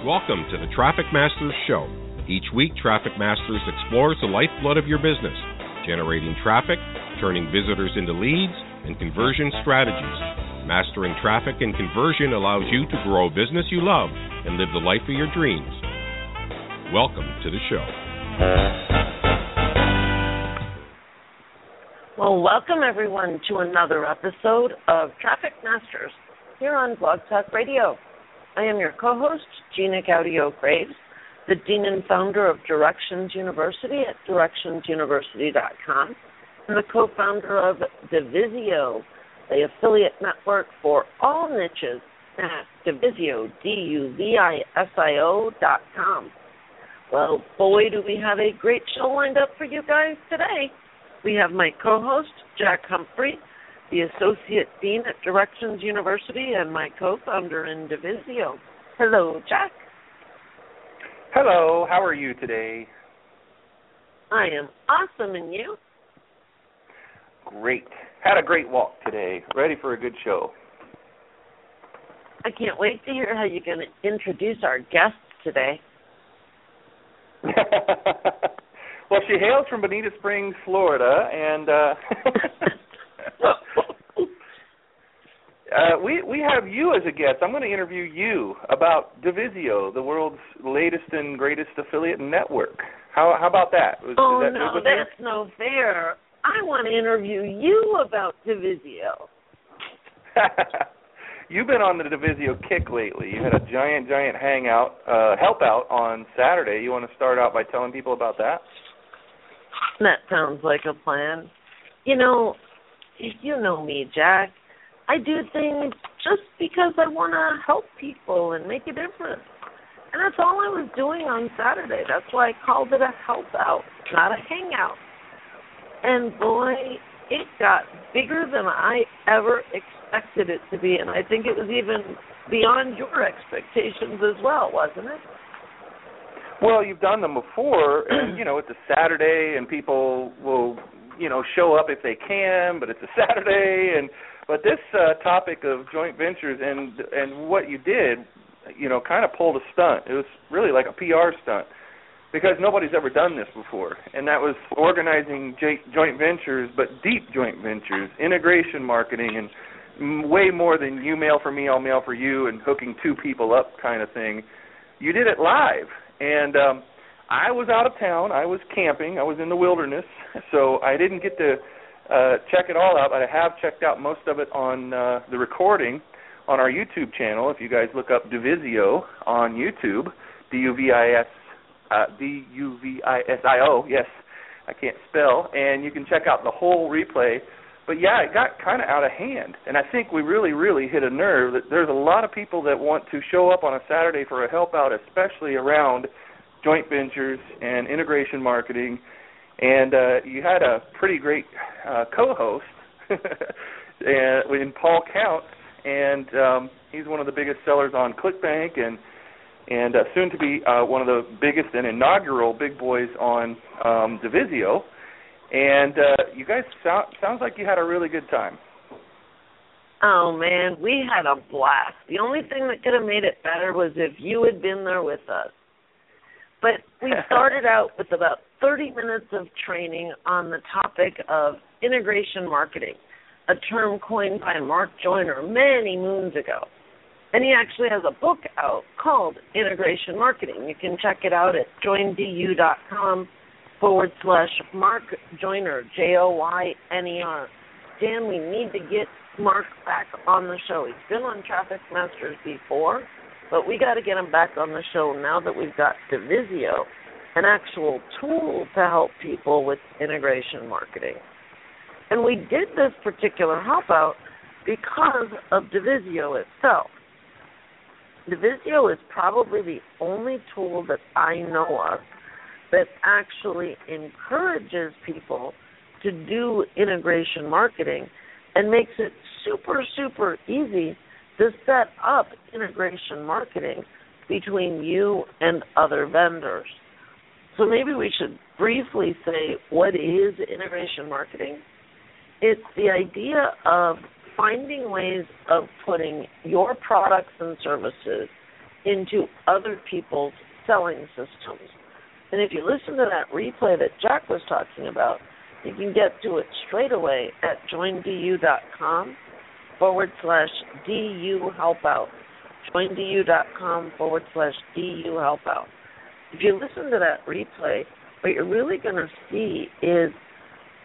Welcome to the Traffic Masters Show. Each week, Traffic Masters explores the lifeblood of your business, generating traffic, turning visitors into leads, and conversion strategies. Mastering traffic and conversion allows you to grow a business you love and live the life of your dreams. Welcome to the show. Well, welcome everyone to another episode of Traffic Masters here on Blog Talk Radio. I am your co host, Gina Gaudio Graves, the Dean and founder of Directions University at directionsuniversity.com, and the co founder of DUvisio, the affiliate network for all niches at DUvisio, dot com. Well, boy, do we have a great show lined up for you guys today. We have my co host, Jack Humphrey, the Associate Dean at Directions University and my co-founder in DUvisio. Hello, Jack. Hello, how are you today? I am awesome, and you? Great. Had a great walk today. Ready for a good show. I can't wait to hear how you're going to introduce our guest today. well, she hails from Bonita Springs, Florida, and uh Uh, we we have you as a guest. I'm going to interview you about DUvisio, the world's latest and greatest affiliate network. How how about that? Was, oh that no, that's you? no fair. I want to interview you about DUvisio. You've been on the DUvisio kick lately. You had a giant giant hangout, uh, help out on Saturday. You want to start out by telling people about that? That sounds like a plan. You know, you know me, Jack. I do things just because I want to help people and make a difference. And that's all I was doing on Saturday. That's why I called it a help out, not a hangout. And boy, it got bigger than I ever expected it to be. And I think it was even beyond your expectations as well, wasn't it? Well, you've done them before, and you know it's a Saturday, and people will, you know, show up if they can, but it's a Saturday, and but this uh, topic of joint ventures and and what you did, you know, kind of pulled a stunt. It was really like a PR stunt because nobody's ever done this before, and that was organizing j- joint ventures, but deep joint ventures, integration marketing, and way more than you mail for me, I'll mail for you, and hooking two people up kind of thing. You did it live, and um, I was out of town. I was camping. I was in the wilderness, so I didn't get to uh, check it all out. I have checked out most of it on uh, the recording on our YouTube channel. If you guys look up DUvisio on YouTube, D U V I S uh, D U V I S I O. Yes, I can't spell, and you can check out the whole replay. But yeah, it got kind of out of hand, and I think we really, really hit a nerve. That there's a lot of people that want to show up on a Saturday for a help out, especially around joint ventures and integration marketing and uh, you had a pretty great uh, co-host and in Paul Count, and um, he's one of the biggest sellers on ClickBank and and uh, soon to be uh, one of the biggest and inaugural big boys on um, DUvisio. And uh, you guys sound sounds like you had a really good time. Oh man, we had a blast. The only thing that could have made it better was if you had been there with us. But we started out with about 30 minutes of training on the topic of integration marketing, a term coined by Mark Joyner many moons ago. And he actually has a book out called Integration Marketing. You can check it out at joindu.com forward slash Mark Joyner, J O Y N E R. Dan, we need to get Mark back on the show. He's been on Traffic Masters before, but we got to get him back on the show now that we've got DUvisio an actual tool to help people with integration marketing. And we did this particular help out because of DUvisio itself. DUvisio is probably the only tool that I know of that actually encourages people to do integration marketing and makes it super, super easy to set up integration marketing between you and other vendors. So maybe we should briefly say what is integration marketing? It's the idea of finding ways of putting your products and services into other people's selling systems. And if you listen to that replay that Jack was talking about, you can get to it straight away at joindu.com forward slash DU help out. Joindu.com forward slash DU help out. If you listen to that replay, what you're really going to see is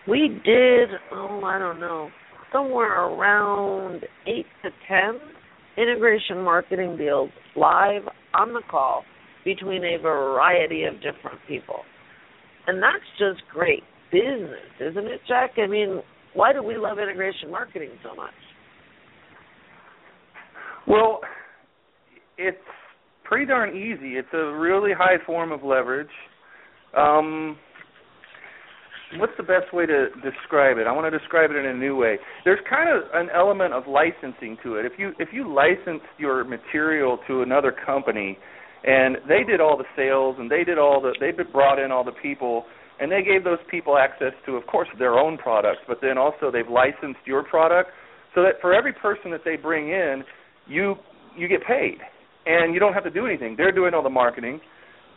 we did, oh, I don't know, somewhere around 8 to 10 integration marketing deals live on the call between a variety of different people. And that's just great business, isn't it, Jack? I mean, why do we love integration marketing so much? Well, it's pretty darn easy. It's a really high form of leverage. Um, what's the best way to describe it? I want to describe it in a new way. There's kind of an element of licensing to it. If you if you licensed your material to another company and they did all the sales and they did all the they brought in all the people and they gave those people access to of course their own products, but then also they've licensed your product so that for every person that they bring in, you you get paid and you don't have to do anything. They're doing all the marketing.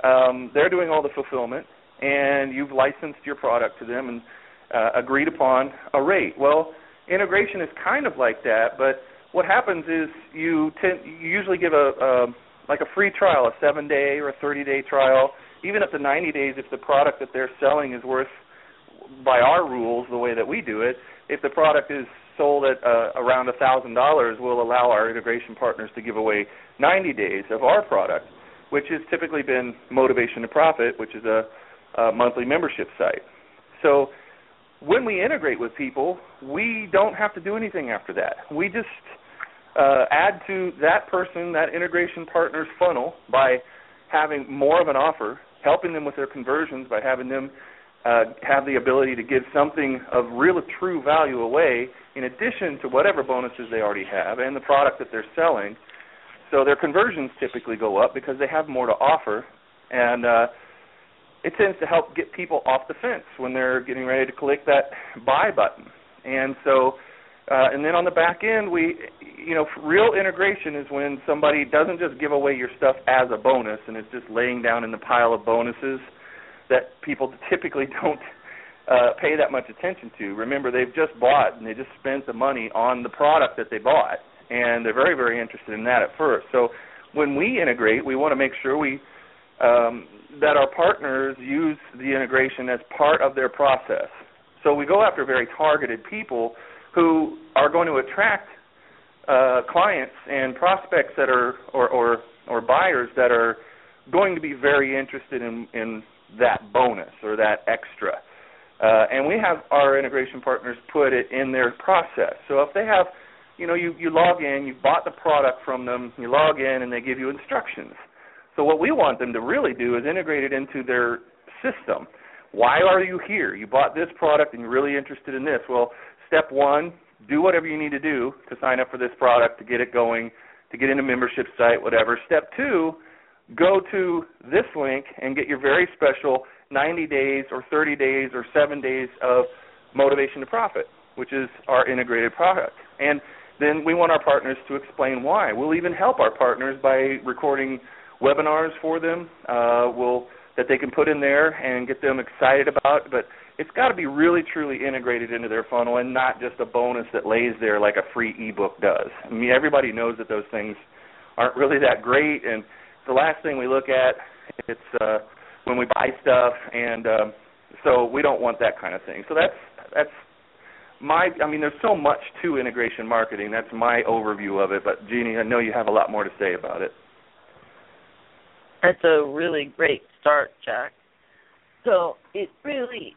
Um, they're doing all the fulfillment and you've licensed your product to them and uh, agreed upon a rate. Well, integration is kind of like that, but what happens is you tend you usually give a, a like a free trial, a 7-day or a 30-day trial, even up to 90 days if the product that they're selling is worth by our rules the way that we do it, if the product is sold at uh, around a thousand dollars, we'll allow our integration partners to give away 90 days of our product, which has typically been Motivation to Profit, which is a uh, monthly membership site. So when we integrate with people, we don't have to do anything after that. We just uh, add to that person, that integration partner's funnel by having more of an offer, helping them with their conversions by having them uh, have the ability to give something of real true value away in addition to whatever bonuses they already have and the product that they're selling. So their conversions typically go up because they have more to offer, and uh, it tends to help get people off the fence when they're getting ready to click that buy button. And so, uh, and then on the back end, we, you know, real integration is when somebody doesn't just give away your stuff as a bonus and it's just laying down in the pile of bonuses that people typically don't uh, pay that much attention to. Remember, they've just bought and they just spent the money on the product that they bought, and they're very, very interested in that at first. So when we integrate, we want to make sure we um, that our partners use the integration as part of their process. So we go after very targeted people who are going to attract uh, clients and prospects that are or, or or buyers that are going to be very interested in, in that bonus or that extra. Uh, and we have our integration partners put it in their process. So if they have, you know, you, you log in, you bought the product from them, you log in, and they give you instructions. So what we want them to really do is integrate it into their system. Why are you here? You bought this product and you're really interested in this. Well, step one, do whatever you need to do to sign up for this product, to get it going, to get in a membership site, whatever. Step two, go to this link and get your very special 90 days or 30 days or 7 days of motivation to profit, which is our integrated product. And then we want our partners to explain why. We'll even help our partners by recording webinars for them uh, will that they can put in there and get them excited about. But it's got to be really truly integrated into their funnel and not just a bonus that lays there like a free ebook does. I mean, everybody knows that those things aren't really that great, and the last thing we look at it's uh, when we buy stuff, and um, so we don't want that kind of thing. So that's that's my I mean there's so much to integration marketing. That's my overview of it, but Jeannie, I know you have a lot more to say about it. That's a really great start, Jack. So it really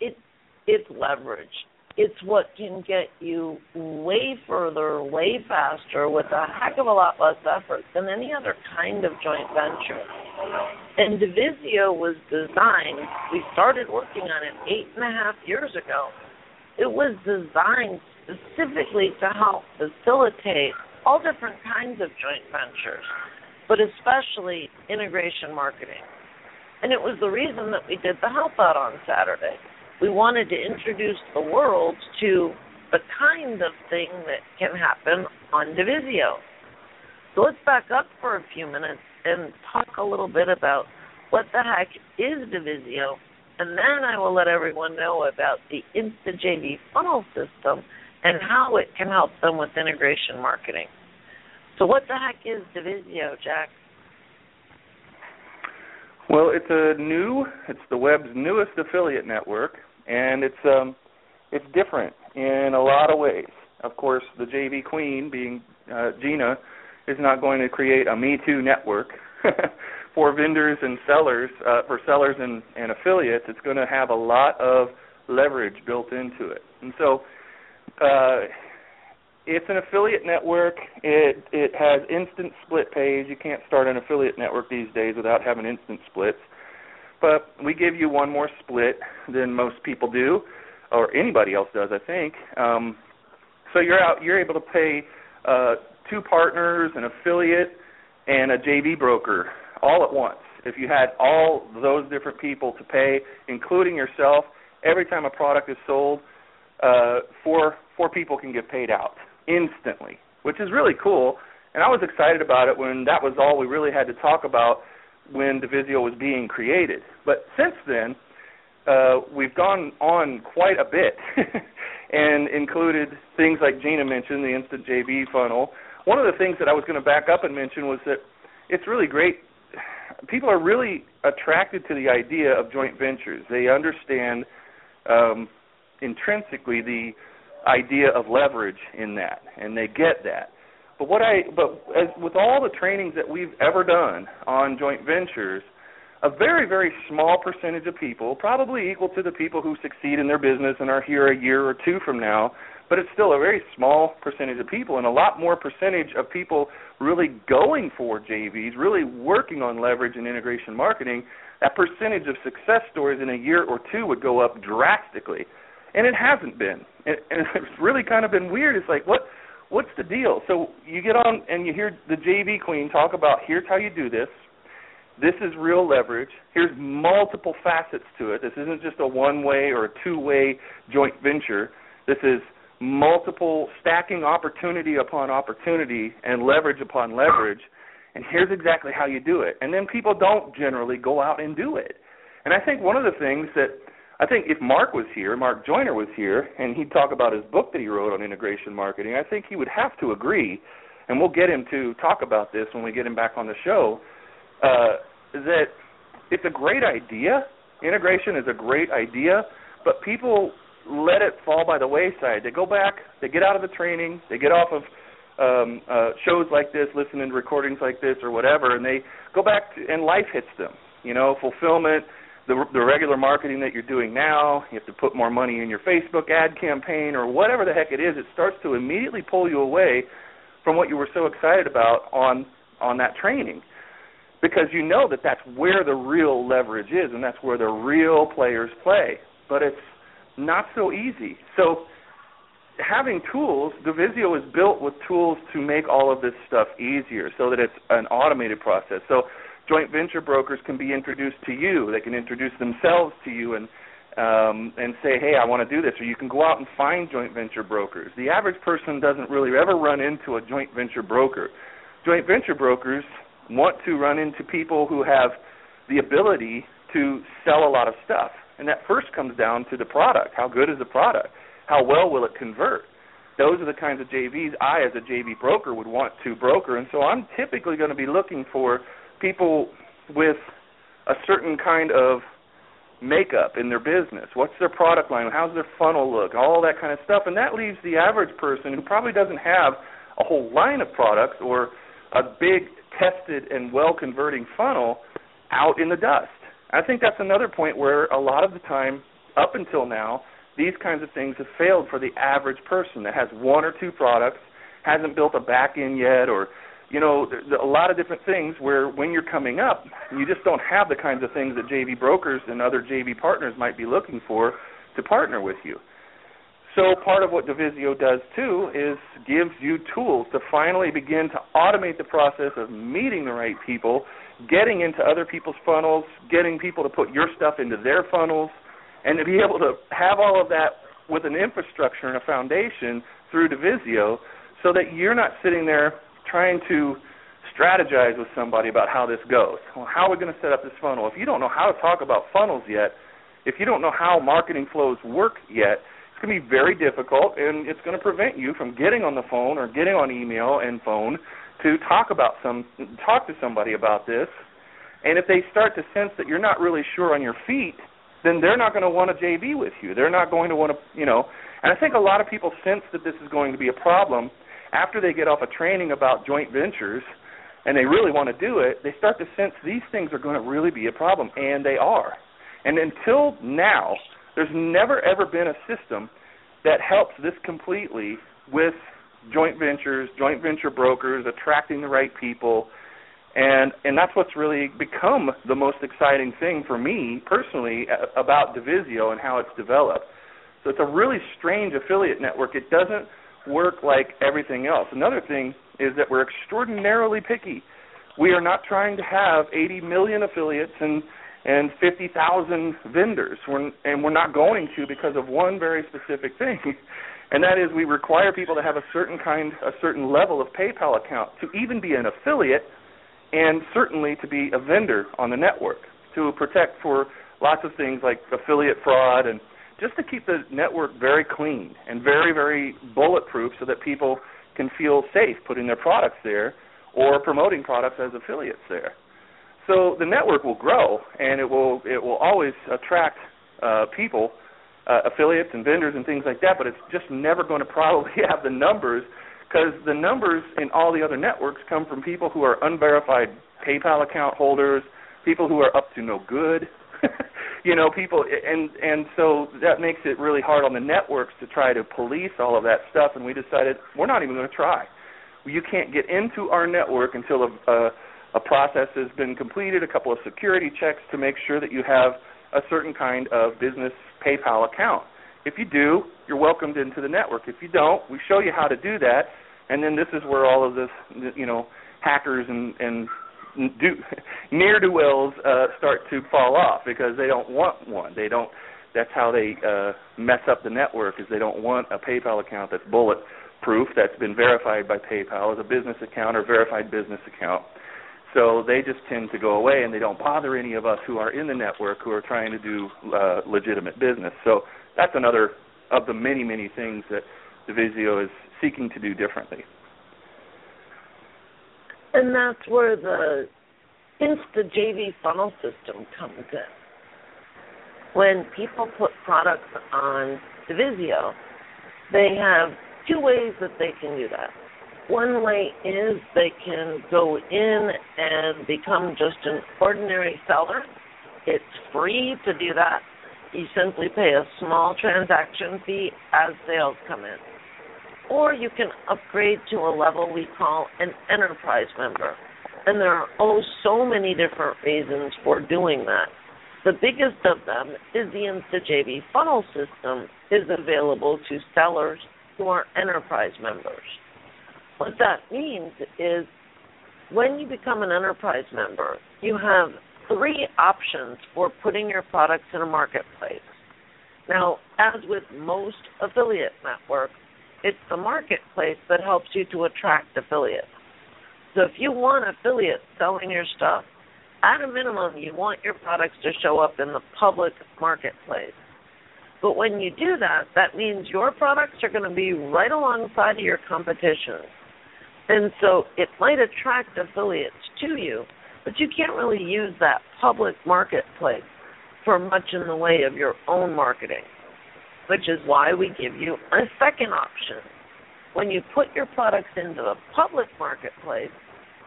it it's leverage. It's what can get you way further, way faster with a heck of a lot less effort than any other kind of joint venture. And DUvisio was designed, we started working on it eight and a half years ago. It was designed specifically to help facilitate all different kinds of joint ventures but especially integration marketing. And it was the reason that we did the help out on Saturday. We wanted to introduce the world to the kind of thing that can happen on DUvisio. So let's back up for a few minutes and talk a little bit about what the heck is DUvisio, and then I will let everyone know about the InstaJV funnel system and how it can help them with integration marketing. So what the heck is DUvisio, Jack? Well, it's a new, it's the web's newest affiliate network, and it's um, it's different in a lot of ways. Of course, the JV queen, being uh, Gina, is not going to create a Me Too network for vendors and sellers, uh, for sellers and, and affiliates. It's going to have a lot of leverage built into it, and so uh, it's an affiliate network. It it has instant split pays. You can't start an affiliate network these days without having instant splits. But we give you one more split than most people do, or anybody else does, I think. Um, so you're out. You're able to pay uh, two partners, an affiliate, and a JV broker all at once. If you had all those different people to pay, including yourself, every time a product is sold, uh, four four people can get paid out instantly, which is really cool. And I was excited about it when that was all we really had to talk about when DUvisio was being created. But since then, uh, we've gone on quite a bit and included things like Gina mentioned, the instant JV funnel. One of the things that I was going to back up and mention was that it's really great. People are really attracted to the idea of joint ventures. They understand um, intrinsically the idea of leverage in that, and they get that. But what I but as with all the trainings that we've ever done on joint ventures, a very very small percentage of people, probably equal to the people who succeed in their business and are here a year or two from now, but it's still a very small percentage of people and a lot more percentage of people really going for JVs, really working on leverage and integration marketing, that percentage of success stories in a year or two would go up drastically and it hasn't been. And, and it's really kind of been weird. It's like what what's the deal? So you get on and you hear the JV queen talk about here's how you do this. This is real leverage. Here's multiple facets to it. This isn't just a one way or a two way joint venture. This is multiple stacking opportunity upon opportunity and leverage upon leverage. And here's exactly how you do it. And then people don't generally go out and do it. And I think one of the things that I think if Mark was here, Mark Joyner was here, and he'd talk about his book that he wrote on integration marketing, I think he would have to agree, and we'll get him to talk about this when we get him back on the show, uh, that it's a great idea. Integration is a great idea, but people let it fall by the wayside. They go back, they get out of the training, they get off of um, uh, shows like this, listening to recordings like this, or whatever, and they go back to, and life hits them. You know, fulfillment the the regular marketing that you're doing now, you have to put more money in your Facebook ad campaign or whatever the heck it is, it starts to immediately pull you away from what you were so excited about on on that training. Because you know that that's where the real leverage is and that's where the real players play. But it's not so easy. So having tools, DUvisio is built with tools to make all of this stuff easier so that it's an automated process. So joint venture brokers can be introduced to you. They can introduce themselves to you and um, and say, "Hey, I want to do this," or you can go out and find joint venture brokers. The average person doesn't really ever run into a joint venture broker. Joint venture brokers want to run into people who have the ability to sell a lot of stuff, and that first comes down to the product. How good is the product? How well will it convert? Those are the kinds of JVs I, as a JV broker, would want to broker, and so I'm typically going to be looking for people with a certain kind of makeup in their business. What's their product line? How's their funnel look? All that kind of stuff. And that leaves the average person who probably doesn't have a whole line of products or a big tested and well converting funnel out in the dust. I think that's another point where a lot of the time, up until now, these kinds of things have failed for the average person that has one or two products, hasn't built a back end yet, or you know, a lot of different things where when you're coming up, you just don't have the kinds of things that JV brokers and other JV partners might be looking for to partner with you. So part of what DUvisio does too is gives you tools to finally begin to automate the process of meeting the right people, getting into other people's funnels, getting people to put your stuff into their funnels, and to be able to have all of that with an infrastructure and a foundation through DUvisio so that you're not sitting there trying to strategize with somebody about how this goes. Well, how are we going to set up this funnel? If you don't know how to talk about funnels yet, if you don't know how marketing flows work yet, it's going to be very difficult and it's going to prevent you from getting on the phone or getting on email and phone to talk about some talk to somebody about this. And if they start to sense that you're not really sure on your feet, then they're not going to want to JV with you. They're not going to want to, you know. And I think a lot of people sense that this is going to be a problem after they get off a training about joint ventures and they really want to do it, they start to sense these things are going to really be a problem, and they are. And until now, there's never ever been a system that helps this completely with joint ventures, joint venture brokers, attracting the right people, and and that's what's really become the most exciting thing for me personally uh, about DUvisio and how it's developed. So it's a really strange affiliate network. It doesn't work like everything else. Another thing is that we're extraordinarily picky. We are not trying to have 80 million affiliates and and 50,000 vendors, we're, and we're not going to because of one very specific thing, and that is we require people to have a certain kind, a certain level of PayPal account to even be an affiliate, and certainly to be a vendor on the network to protect for lots of things like affiliate fraud and just to keep the network very clean and very, very bulletproof so that people can feel safe putting their products there or promoting products as affiliates there. So the network will grow and it will it will always attract uh, people, uh, affiliates and vendors and things like that, but it's just never going to probably have the numbers because the numbers in all the other networks come from people who are unverified PayPal account holders, people who are up to no good, you know people and and so that makes it really hard on the networks to try to police all of that stuff and we decided we're not even going to try. You can't get into our network until a, a a process has been completed a couple of security checks to make sure that you have a certain kind of business PayPal account. If you do you're welcomed into the network. If you don't we show you how to do that and then this is where all of this you know hackers and and do near to wells uh, start to fall off because they don't want one. They don't. That's how they uh, mess up the network. Is they don't want a PayPal account that's bulletproof that's been verified by PayPal as a business account or verified business account. So they just tend to go away and they don't bother any of us who are in the network who are trying to do uh, legitimate business. So that's another of the many many things that DUvisio is seeking to do differently. And that's where the Insta JV funnel system comes in. When people put products on DUvisio, they have two ways that they can do that. One way is they can go in and become just an ordinary seller. It's free to do that. You simply pay a small transaction fee as sales come in or you can upgrade to a level we call an enterprise member. And there are oh so many different reasons for doing that. The biggest of them is the InstaJV funnel system is available to sellers who are enterprise members. What that means is when you become an enterprise member, you have three options for putting your products in a marketplace. Now, as with most affiliate networks, it's the marketplace that helps you to attract affiliates. So if you want affiliates selling your stuff, at a minimum, you want your products to show up in the public marketplace. But when you do that, that means your products are going to be right alongside of your competition. And so it might attract affiliates to you, but you can't really use that public marketplace for much in the way of your own marketing which is why we give you a second option. When you put your products into the public marketplace,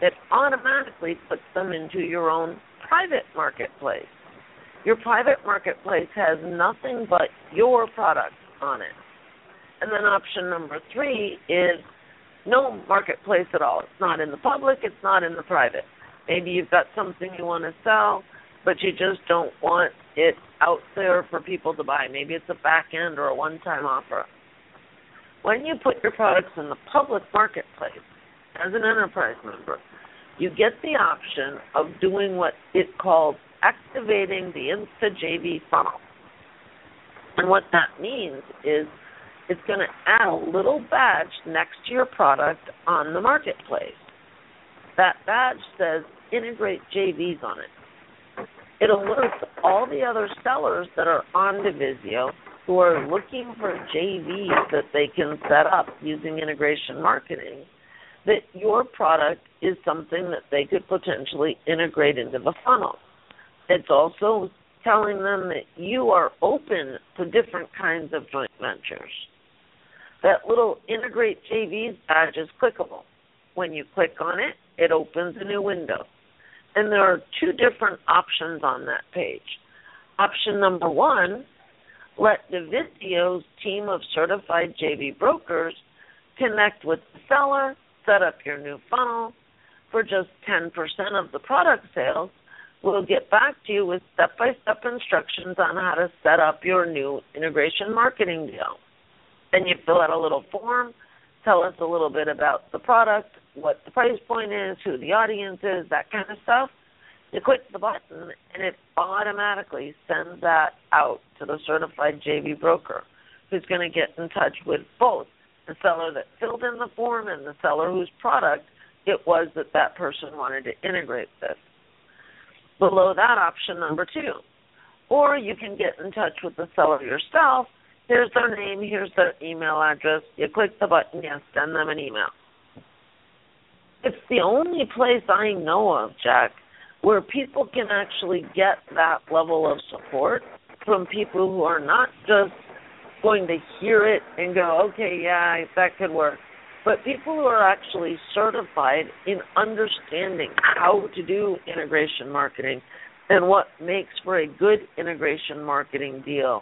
it automatically puts them into your own private marketplace. Your private marketplace has nothing but your products on it. And then option number three is no marketplace at all. It's not in the public, it's not in the private. Maybe you've got something you want to sell, but you just don't want it out there for people to buy. Maybe it's a back end or a one time offer. When you put your products in the public marketplace as an enterprise member, you get the option of doing what it calls activating the InstaJV funnel. And what that means is it's going to add a little badge next to your product on the marketplace. That badge says integrate JVs on it. It alerts all the other sellers that are on DUvisio who are looking for JVs that they can set up using integration marketing that your product is something that they could potentially integrate into the funnel. It's also telling them that you are open to different kinds of joint ventures. That little integrate JVs badge is clickable. When you click on it, it opens a new window. And there are two different options on that page. Option number one, let DUvisio's team of certified JV brokers connect with the seller, set up your new funnel for just 10% of the product sales, We'll get back to you with step by step instructions on how to set up your new integration marketing deal. Then you fill out a little form, tell us a little bit about the product, what the price point is, who the audience is, that kind of stuff. You click the button and it automatically sends that out to the certified JV broker who's going to get in touch with both the seller that filled in the form and the seller whose product it was that that person wanted to integrate with below that option number two. Or you can get in touch with the seller yourself. Here's their name, here's their email address. You click the button, you send them an email. It's the only place I know of, Jack, where people can actually get that level of support from people who are not just going to hear it and go, okay, yeah, that could work but people who are actually certified in understanding how to do integration marketing and what makes for a good integration marketing deal.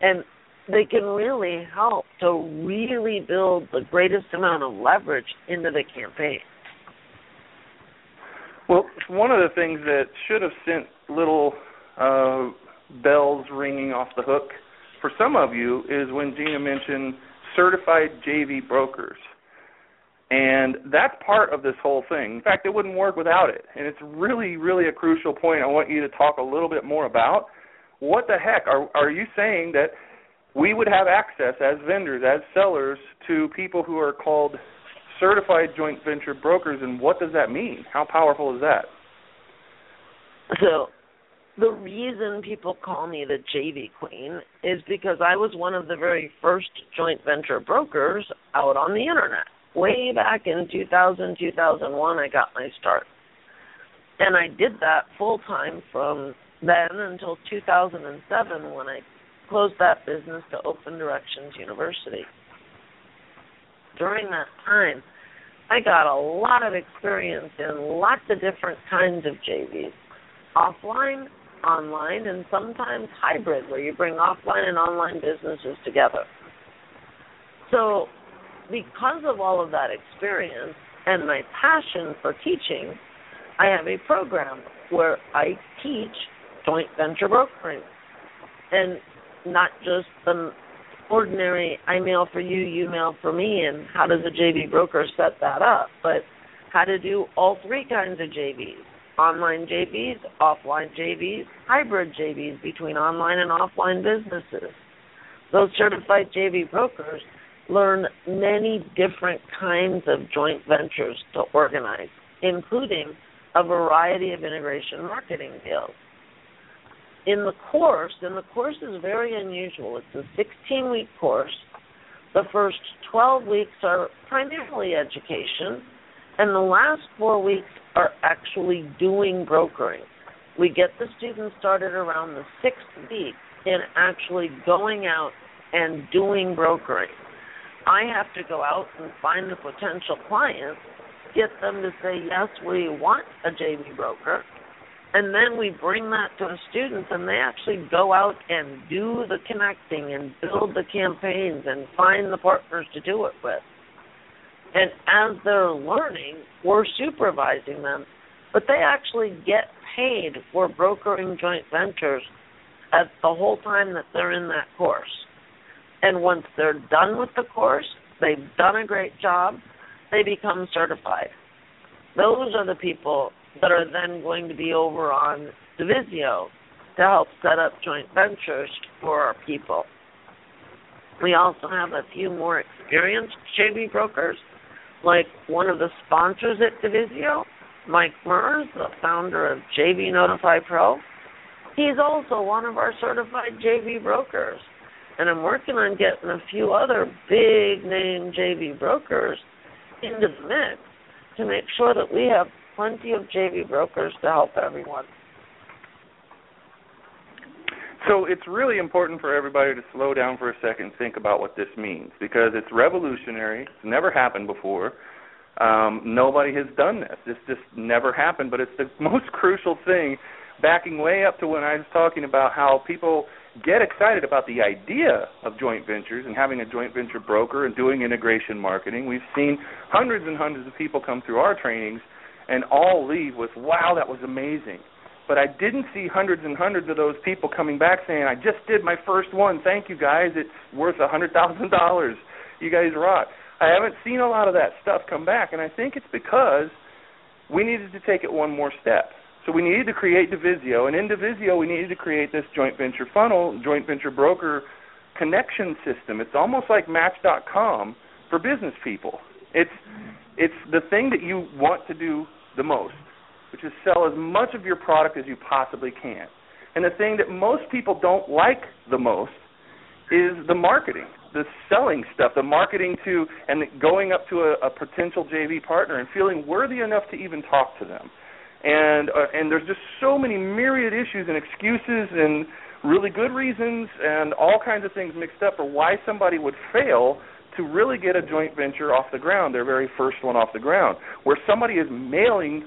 And they can really help to really build the greatest amount of leverage into the campaign. Well, one of the things that should have sent little uh, bells ringing off the hook for some of you is when Gina mentioned certified JV brokers. And that's part of this whole thing. In fact, it wouldn't work without it. And it's really, really a crucial point I want you to talk a little bit more about. What the heck? Are, are you saying that we would have access as vendors, as sellers, to people who are called certified joint venture brokers? And what does that mean? How powerful is that? So, the reason people call me the JV Queen is because I was one of the very first joint venture brokers out on the internet way back in 2000, 2001, I got my start. And I did that full time from then until 2007 when I closed that business to Open Directions University. During that time, I got a lot of experience in lots of different kinds of JVs offline, online, and sometimes hybrid, where you bring offline and online businesses together. So because of all of that experience and my passion for teaching, I have a program where I teach joint venture brokering. And not just the ordinary I mail for you, you mail for me, and how does a JV broker set that up, but how to do all three kinds of JVs online JVs, offline JVs, hybrid JVs between online and offline businesses. Those certified JV brokers learn many different kinds of joint ventures to organize, including a variety of integration marketing deals. In the course, and the course is very unusual, it's a 16 week course. The first 12 weeks are primarily education, and the last four weeks are actually doing brokering. We get the students started around the sixth week in actually going out and doing brokering. I have to go out and find the potential clients, get them to say, yes, we want a JV broker. And then we bring that to the students, and they actually go out and do the connecting and build the campaigns and find the partners to do it with. And as they're learning, we're supervising them, but they actually get paid for brokering joint ventures at the whole time that they're in that course. And once they're done with the course, they've done a great job, they become certified. Those are the people that are then going to be over on DUvisio to help set up joint ventures for our people. We also have a few more experienced JV brokers, like one of the sponsors at DUvisio Mike Merz, the founder of JV Notify Pro. He's also one of our certified JV brokers. And I'm working on getting a few other big name JV brokers into the mix to make sure that we have plenty of JV brokers to help everyone. So it's really important for everybody to slow down for a second and think about what this means because it's revolutionary. It's never happened before. Um, nobody has done this. This just never happened, but it's the most crucial thing. Backing way up to when I was talking about how people get excited about the idea of joint ventures and having a joint venture broker and doing integration marketing. We've seen hundreds and hundreds of people come through our trainings and all leave with, wow, that was amazing. But I didn't see hundreds and hundreds of those people coming back saying, I just did my first one. Thank you, guys. It's worth a $100,000. You guys rock. I haven't seen a lot of that stuff come back, and I think it's because we needed to take it one more step. So we needed to create DUvisio, and in DUvisio we needed to create this joint venture funnel, joint venture broker connection system. It's almost like Match.com for business people. It's it's the thing that you want to do the most, which is sell as much of your product as you possibly can. And the thing that most people don't like the most is the marketing, the selling stuff, the marketing to and going up to a, a potential JV partner and feeling worthy enough to even talk to them. And uh, and there's just so many myriad issues and excuses and really good reasons and all kinds of things mixed up for why somebody would fail to really get a joint venture off the ground, their very first one off the ground, where somebody is mailing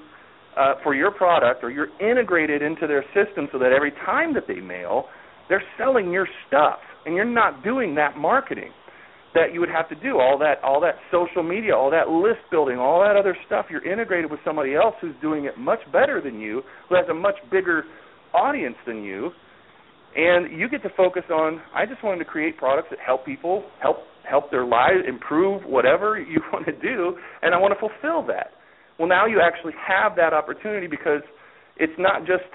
uh, for your product or you're integrated into their system so that every time that they mail, they're selling your stuff and you're not doing that marketing that you would have to do. All that all that social media all that list building all that other stuff you're integrated with somebody else who's doing it much better than you who has a much bigger audience than you. And you get to focus on i just wanted to create products that help people help help their lives improve whatever you want to do and i want to fulfill that well now you actually have that opportunity because it's not just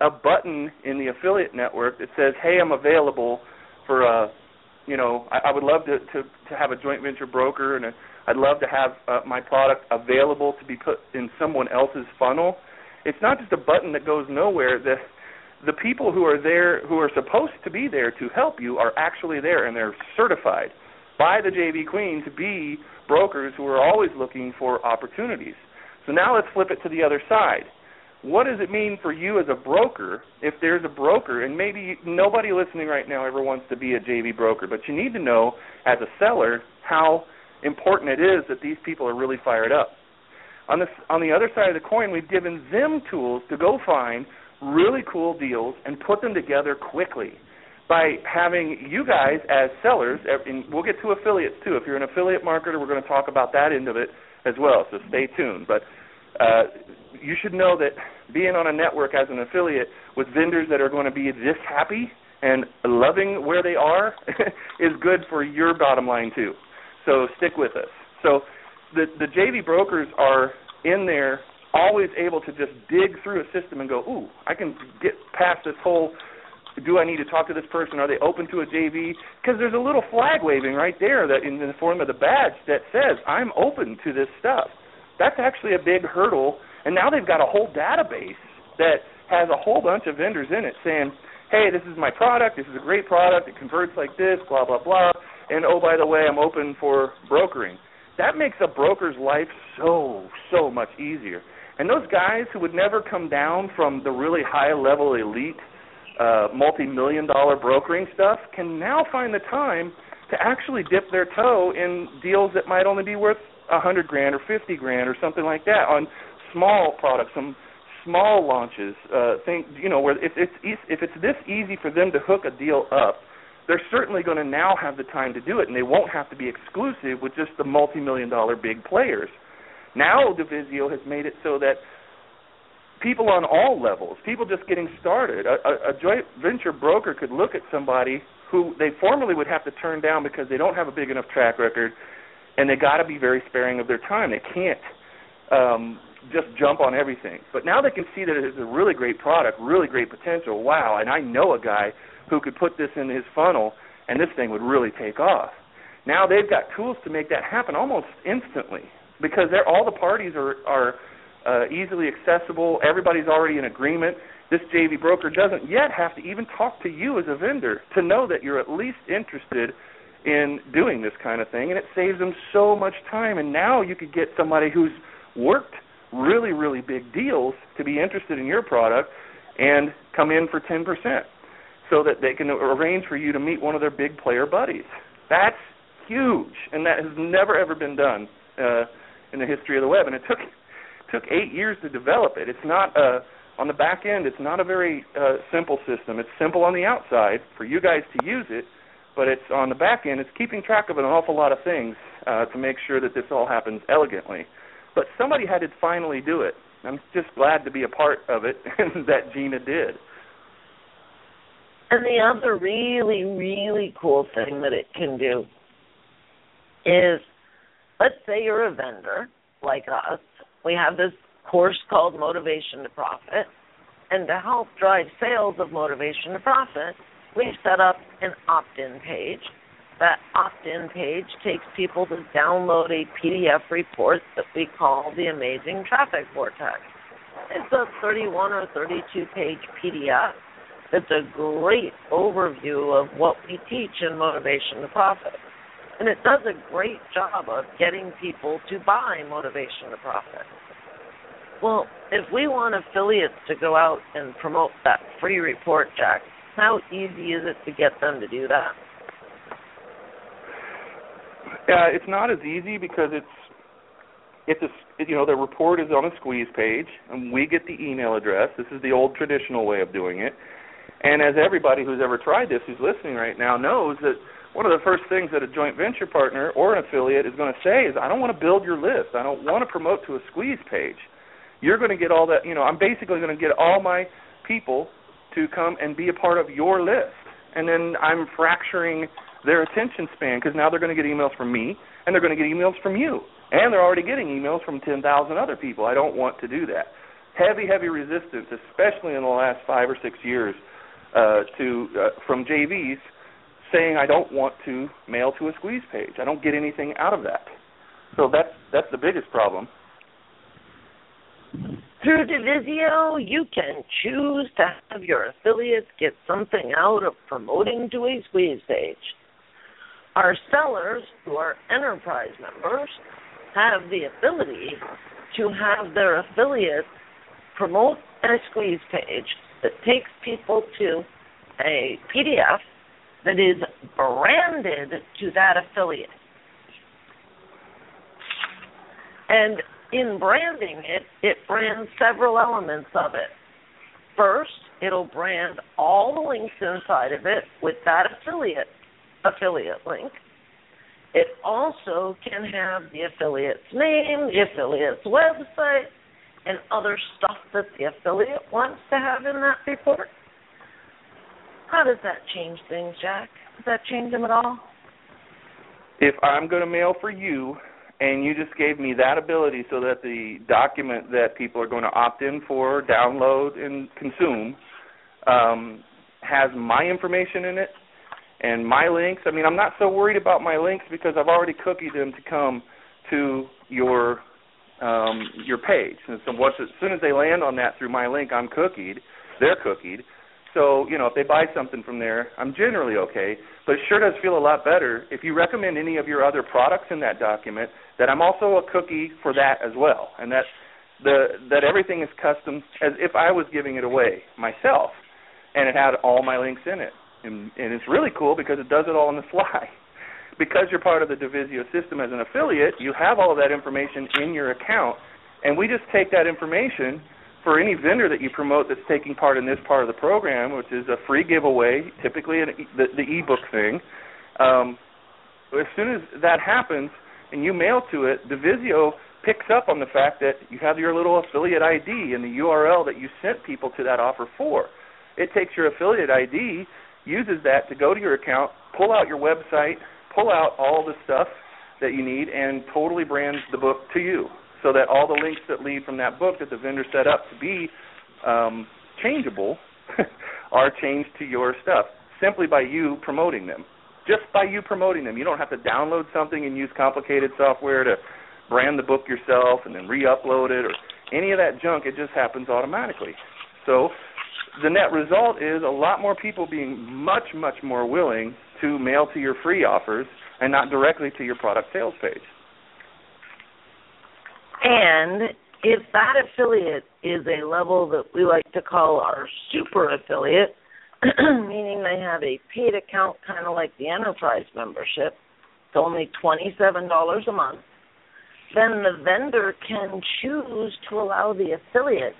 a button in the affiliate network that says hey i'm available for uh you know I, I would love to, to to have a joint venture broker and a, I'd love to have uh, my product available to be put in someone else's funnel. It's not just a button that goes nowhere. The the people who are there who are supposed to be there to help you are actually there and they're certified by the JV Queen to be brokers who are always looking for opportunities. So now let's flip it to the other side what does it mean for you as a broker if there's a broker and maybe nobody listening right now ever wants to be a JV broker, but you need to know as a seller how important it is that these people are really fired up. On the on the other side of the coin, we've given them tools to go find really cool deals and put them together quickly by having you guys as sellers and we'll get to affiliates too. If you're an affiliate marketer, we're going to talk about that end of it as well, so stay tuned. But uh, you should know that being on a network as an affiliate with vendors that are going to be this happy and loving where they are is good for your bottom line too. So stick with us. So the the JV brokers are in there always able to just dig through a system and go, "Ooh, I can get past this whole do I need to talk to this person? Are they open to a JV? Because there's a little flag waving right there that in the form of the badge that says I'm open to this stuff. That's actually a big hurdle. And now they've got a whole database that has a whole bunch of vendors in it saying, hey, this is my product, this is a great product, it converts like this, blah, blah, blah. And oh, by the way, I'm open for brokering. That makes a broker's life so, so much easier. And those guys who would never come down from the really high level elite uh, multi million dollar brokering stuff can now find the time to actually dip their toe in deals that might only be worth a hundred grand or fifty grand or something like that on small products, some small launches. Uh, think you know where if it's if it's this easy for them to hook a deal up, they're certainly going to now have the time to do it, and they won't have to be exclusive with just the multi-million dollar big players. Now DUvisio has made it so that people on all levels, people just getting started, a, a, a joint venture broker could look at somebody who they formerly would have to turn down because they don't have a big enough track record and they got to be very sparing of their time. They can't um, just jump on everything. But now they can see that it's a really great product, really great potential. Wow, and I know a guy who could put this in his funnel, and this thing would really take off. Now they've got tools to make that happen almost instantly because they're all the parties are are uh, easily accessible. Everybody's already in agreement. This JV broker doesn't yet have to even talk to you as a vendor to know that you're at least interested in doing this kind of thing, and it saves them so much time. And now you could get somebody who's worked really, really big deals to be interested in your product and come in for 10% so that they can arrange for you to meet one of their big player buddies. That's huge, and that has never ever been done uh, in the history of the web. And it took took eight years to develop it. It's not a on the back end. It's not a very uh, simple system. It's simple on the outside for you guys to use it, but it's on the back end. It's keeping track of an awful lot of things uh, to make sure that this all happens elegantly. But somebody had to finally do it. I'm just glad to be a part of it, that Gina did. And the other really, really cool thing that it can do is let's say you're a vendor like us. We have this course called Motivation to Profit. And to help drive sales of Motivation to Profit, we've set up an opt in page. That opt in page takes people to download a PDF report that we call the Amazing Traffic Vortex. It's a 31 or 32 page PDF. It's a great overview of what we teach in Motivation to Profit. And it does a great job of getting people to buy Motivation to Profit. Well, if we want affiliates to go out and promote that free report, Jack, how easy is it to get them to do that? Uh, it's not as easy because it's it's a you know the report is on a squeeze page and we get the email address. This is the old traditional way of doing it. And as everybody who's ever tried this who's listening right now knows that one of the first things that a joint venture partner or an affiliate is going to say is I don't want to build your list. I don't want to promote to a squeeze page. You're going to get all that, you know, I'm basically going to get all my people to come and be a part of your list. And then I'm fracturing their attention span because now they're going to get emails from me and they're going to get emails from you. And they're already getting emails from 10,000 other people. I don't want to do that. Heavy, heavy resistance, especially in the last five or six years, uh, to uh, from JVs saying I don't want to mail to a squeeze page. I don't get anything out of that. So that's that's the biggest problem. Through DUvisio, you can choose to have your affiliates get something out of promoting to a squeeze page. Our sellers, who are enterprise members, have the ability to have their affiliates promote a squeeze page that takes people to a PDF that is branded to that affiliate. And in branding it, it brands several elements of it. First, it'll brand all the links inside of it with that affiliate affiliate link. It also can have the affiliate's name, the affiliate's website, and other stuff that the affiliate wants to have in that report. How does that change things, Jack? Does that change them at all? If I'm going to mail for you, and you just gave me that ability so that the document that people are going to opt in for, download, and consume um, has my information in it and my links. I mean, I'm not so worried about my links because I've already cookied them to come to your um, your page. And so once as soon as they land on that through my link, I'm cookied. They're cookied. So, you know, if they buy something from there, I'm generally okay. But it sure does feel a lot better if you recommend any of your other products in that document that I'm also a cookie for that as well. And that the that everything is custom as if I was giving it away myself and it had all my links in it. And, and it's really cool because it does it all on the fly. Because you're part of the DUvisio system as an affiliate, you have all of that information in your account, and we just take that information for any vendor that you promote that's taking part in this part of the program, which is a free giveaway, typically an, the, the ebook thing. Um, as soon as that happens and you mail to it, DUvisio picks up on the fact that you have your little affiliate ID and the URL that you sent people to that offer for. It takes your affiliate ID, uses that to go to your account, pull out your website, pull out all the stuff that you need, and totally brands the book to you so that all the links that lead from that book that the vendor set up to be um, changeable are changed to your stuff simply by you promoting them. Just by you promoting them. You don't have to download something and use complicated software to brand the book yourself and then re-upload it or any of that junk. It just happens automatically. So the net result is a lot more people being much, much more willing to mail to your free offers and not directly to your product sales page. And if that affiliate is a level that we like to call our super affiliate, meaning they have a paid account kind of like the enterprise membership, it's only $27 a month, then the vendor can choose to allow the affiliate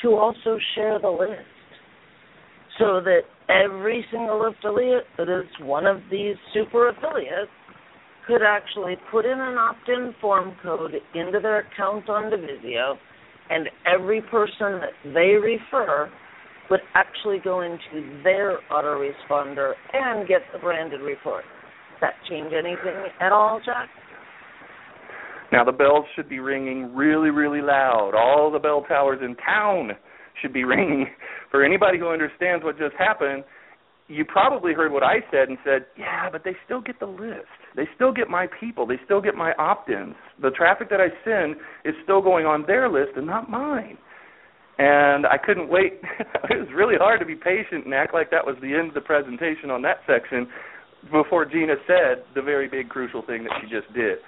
to also share the list. So that every single affiliate that is one of these super affiliates could actually put in an opt-in form code into their account on DUvisio, and every person that they refer would actually go into their autoresponder and get the branded report. Does that change anything at all, Jack? Now the bells should be ringing really, really loud. All the bell towers in town should be ringing. For anybody who understands what just happened, you probably heard what I said and said, "Yeah, but they still get the list. They still get my people. They still get my opt-ins. The traffic that I send is still going on their list and not mine." And I couldn't wait. it was really hard to be patient and act like that was the end of the presentation on that section before Gina said the very big crucial thing that she just did.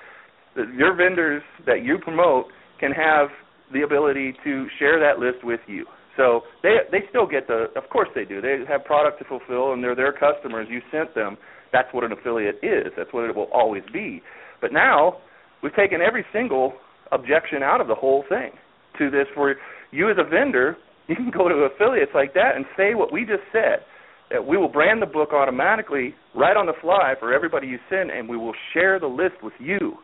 That your vendors that you promote can have the ability to share that list with you. So they they still get the of course they do. They have product to fulfill and they're their customers. You sent them. That's what an affiliate is. That's what it will always be. But now we've taken every single objection out of the whole thing to this for you as a vendor, you can go to affiliates like that and say what we just said. That we will brand the book automatically right on the fly for everybody you send and we will share the list with you.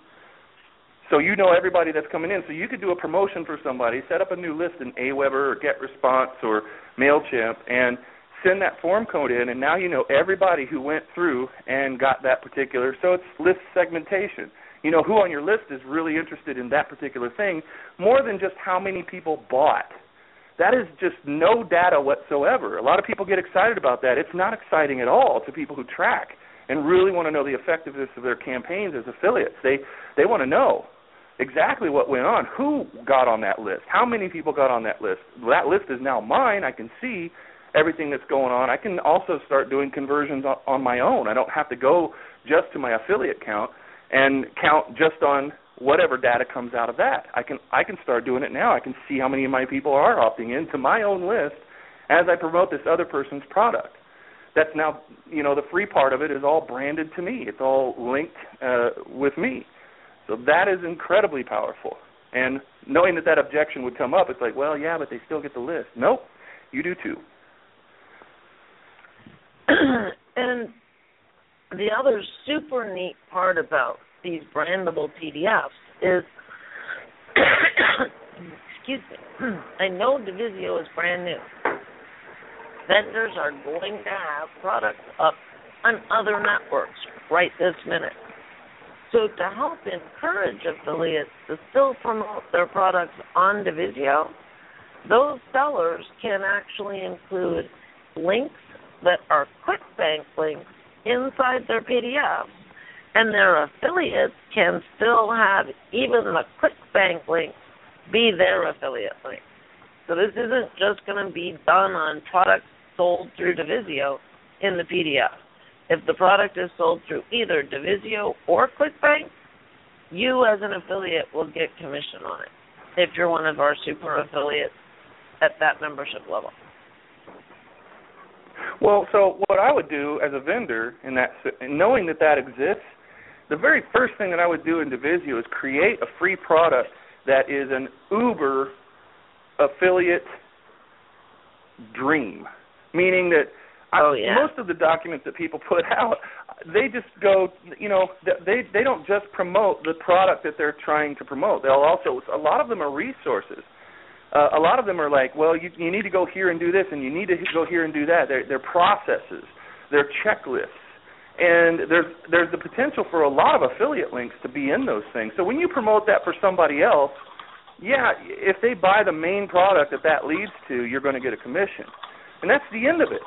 So you know everybody that's coming in. So you could do a promotion for somebody, set up a new list in Aweber or GetResponse or MailChimp, and send that form code in, and now you know everybody who went through and got that particular. So it's list segmentation. You know who on your list is really interested in that particular thing more than just how many people bought. That is just no data whatsoever. A lot of people get excited about that. It's not exciting at all to people who track and really want to know the effectiveness of their campaigns as affiliates. They they want to know exactly what went on, who got on that list, how many people got on that list. That list is now mine. I can see everything that's going on. I can also start doing conversions on, on my own. I don't have to go just to my affiliate count and count just on whatever data comes out of that. I can I can start doing it now. I can see how many of my people are opting into my own list as I promote this other person's product. That's now you know the free part of it is all branded to me. It's all linked uh, with me. So that is incredibly powerful. And knowing that that objection would come up, it's like, well, yeah, but they still get the list. Nope, you do too. and the other super neat part about these brandable PDFs is, excuse me, I know DUvisio is brand new. Vendors are going to have products up on other networks right this minute. So to help encourage affiliates to still promote their products on DUvisio, those sellers can actually include links that are ClickBank links inside their PDFs, and their affiliates can still have even the ClickBank link be their affiliate link. So this isn't just going to be done on products sold through DUvisio in the PDF. If the product is sold through either DUvisio or ClickBank, you as an affiliate will get commission on it if you're one of our super affiliates at that membership level. Well, so what I would do as a vendor in that knowing that that exists, the very first thing that I would do in DUvisio is create a free product that is an Uber affiliate dream, meaning that Oh yeah. Most of the documents that people put out, they just go, you know, they they don't just promote the product that they're trying to promote. They'll also a lot of them are resources. Uh, a lot of them are like, well, you you need to go here and do this, and you need to go here and do that. They're they're processes, they're checklists, and there's there's the potential for a lot of affiliate links to be in those things. So when you promote that for somebody else, yeah, if they buy the main product that that leads to, you're going to get a commission, and that's the end of it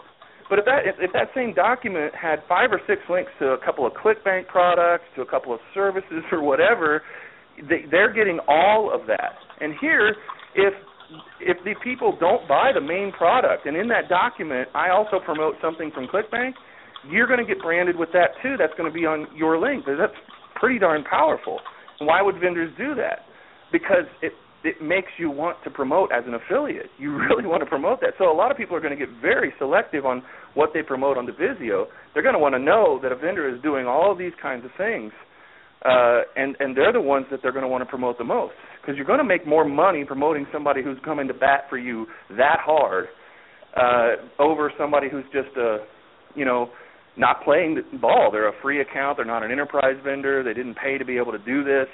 but if that if, that same document had five or six links to a couple of ClickBank products, to a couple of services or whatever, they, they're getting all of that. And here, if if the people don't buy the main product, and in that document I also promote something from ClickBank, you're going to get branded with that too. That's going to be on your link. That's pretty darn powerful. Why would vendors do that? Because it it makes you want to promote as an affiliate. You really want to promote that. So a lot of people are going to get very selective on what they promote on DUvisio. They're going to want to know that a vendor is doing all these kinds of things, uh, and and they're the ones that they're going to want to promote the most because you're going to make more money promoting somebody who's coming to bat for you that hard uh, over somebody who's just a you know not playing the ball. They're a free account. They're not an enterprise vendor. They didn't pay to be able to do this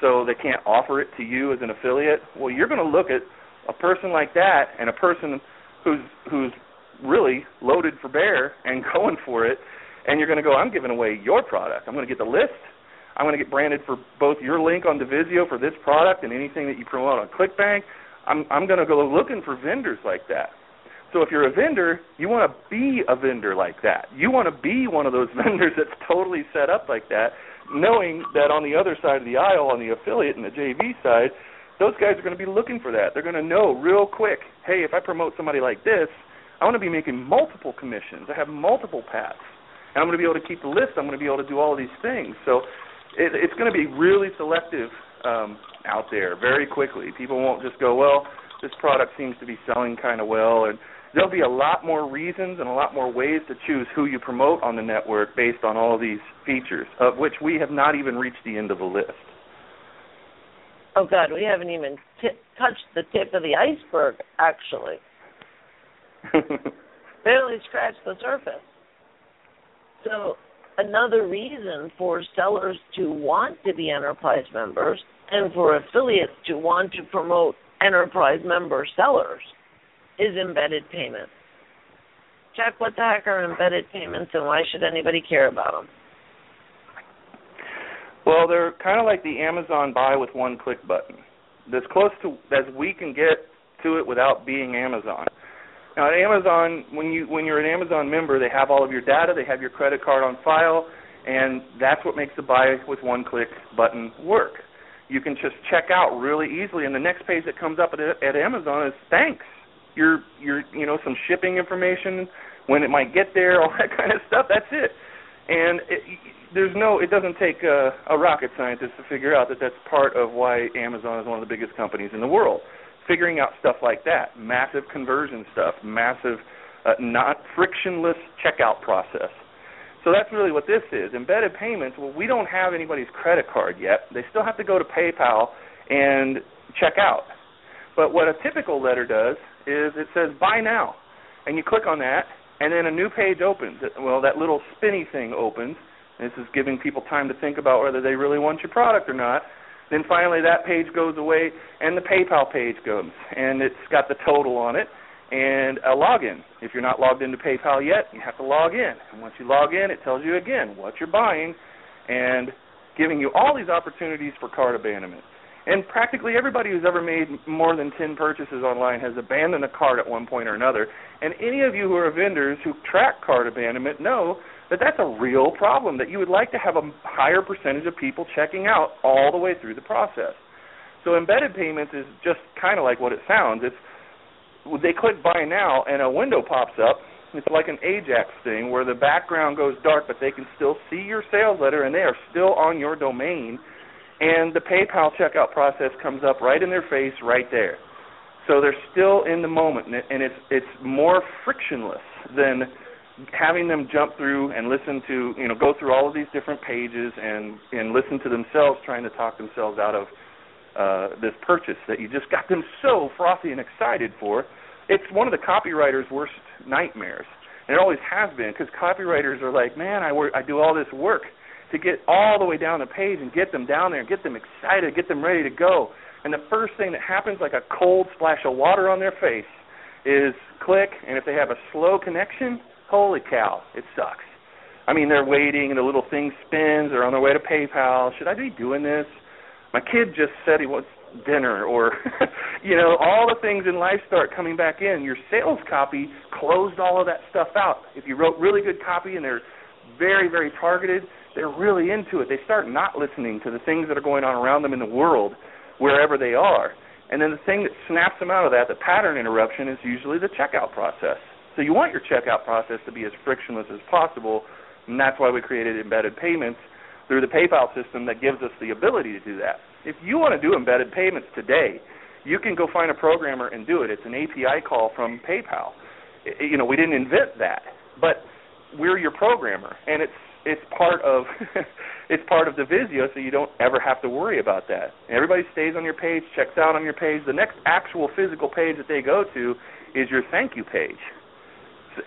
so they can't offer it to you as an affiliate. Well, you're going to look at a person like that and a person who's who's really loaded for bear and going for it, and you're going to go, I'm giving away your product. I'm going to get the list. I'm going to get branded for both your link on DUvisio for this product and anything that you promote on ClickBank. I'm I'm going to go looking for vendors like that. So if you're a vendor, you want to be a vendor like that. You want to be one of those vendors that's totally set up like that knowing that on the other side of the aisle, on the affiliate and the JV side, those guys are going to be looking for that. They're going to know real quick, hey, if I promote somebody like this, I want to be making multiple commissions. I have multiple paths. And I'm going to be able to keep the list. I'm going to be able to do all of these things. So it, it's going to be really selective um, out there very quickly. People won't just go, well, this product seems to be selling kind of well, and there'll be a lot more reasons and a lot more ways to choose who you promote on the network based on all these features, of which we have not even reached the end of the list. Oh God, we haven't even t- touched the tip of the iceberg. Actually, barely scratched the surface. So another reason for sellers to want to be enterprise members and for affiliates to want to promote enterprise member sellers is embedded payments. Jack, what the heck are embedded payments and why should anybody care about them? Well, they're kind of like the Amazon buy with one click button. As close to as we can get to it without being Amazon. Now at Amazon, when you when you're an Amazon member, they have all of your data, they have your credit card on file, and that's what makes the buy with one click button work. You can just check out really easily, and the next page that comes up at, at Amazon is thanks your your you know some shipping information, when it might get there, all that kind of stuff. That's it. And it, there's no, it doesn't take a, a rocket scientist to figure out that that's part of why Amazon is one of the biggest companies in the world. Figuring out stuff like that, massive conversion stuff, massive, uh, not frictionless checkout process. So that's really what this is. Embedded payments, well, we don't have anybody's credit card yet. They still have to go to PayPal and check out. But what a typical letter does is it says buy now, and you click on that, and then a new page opens. Well, that little spinny thing opens. This is giving people time to think about whether they really want your product or not. Then finally, that page goes away, and the PayPal page comes, and it's got the total on it and a login. If you're not logged into PayPal yet, you have to log in. And once you log in, it tells you again what you're buying and giving you all these opportunities for cart abandonment. And practically everybody who's ever made more than 10 purchases online has abandoned a cart at one point or another. And any of you who are vendors who track cart abandonment know that that's a real problem, that you would like to have a higher percentage of people checking out all the way through the process. So embedded payments is just kind of like what it sounds. It's they click buy now and a window pops up. It's like an Ajax thing where the background goes dark, but they can still see your sales letter and they are still on your domain and the PayPal checkout process comes up right in their face right there. So they're still in the moment, and, it's it's more frictionless than having them jump through and listen to you know go through all of these different pages and and listen to themselves trying to talk themselves out of uh, this purchase that you just got them so frothy and excited for. It's one of the copywriter's worst nightmares, and it always has been because copywriters are like, man, I work, I do all this work to get all the way down the page and get them down there and get them excited, get them ready to go. And the first thing that happens, like a cold splash of water on their face, is click. And if they have a slow connection, holy cow, it sucks. I mean, they're waiting, and the little thing spins. They're on their way to PayPal. Should I be doing this? My kid just said he wants dinner, or you know, all the things in life start coming back in. Your sales copy closed all of that stuff out. If you wrote really good copy and they're very, very targeted, they're really into it. They start not listening to the things that are going on around them in the world, wherever they are. And then the thing that snaps them out of that, the pattern interruption, is usually the checkout process. So you want your checkout process to be as frictionless as possible, and that's why we created embedded payments through the PayPal system that gives us the ability to do that. If you want to do embedded payments today, you can go find a programmer and do it. It's an API call from PayPal. You know, we didn't invent that, but we're your programmer, and it's it's part of it's part of DUvisio, so you don't ever have to worry about that. Everybody stays on your page, checks out on your page. The next actual physical page that they go to is your thank you page.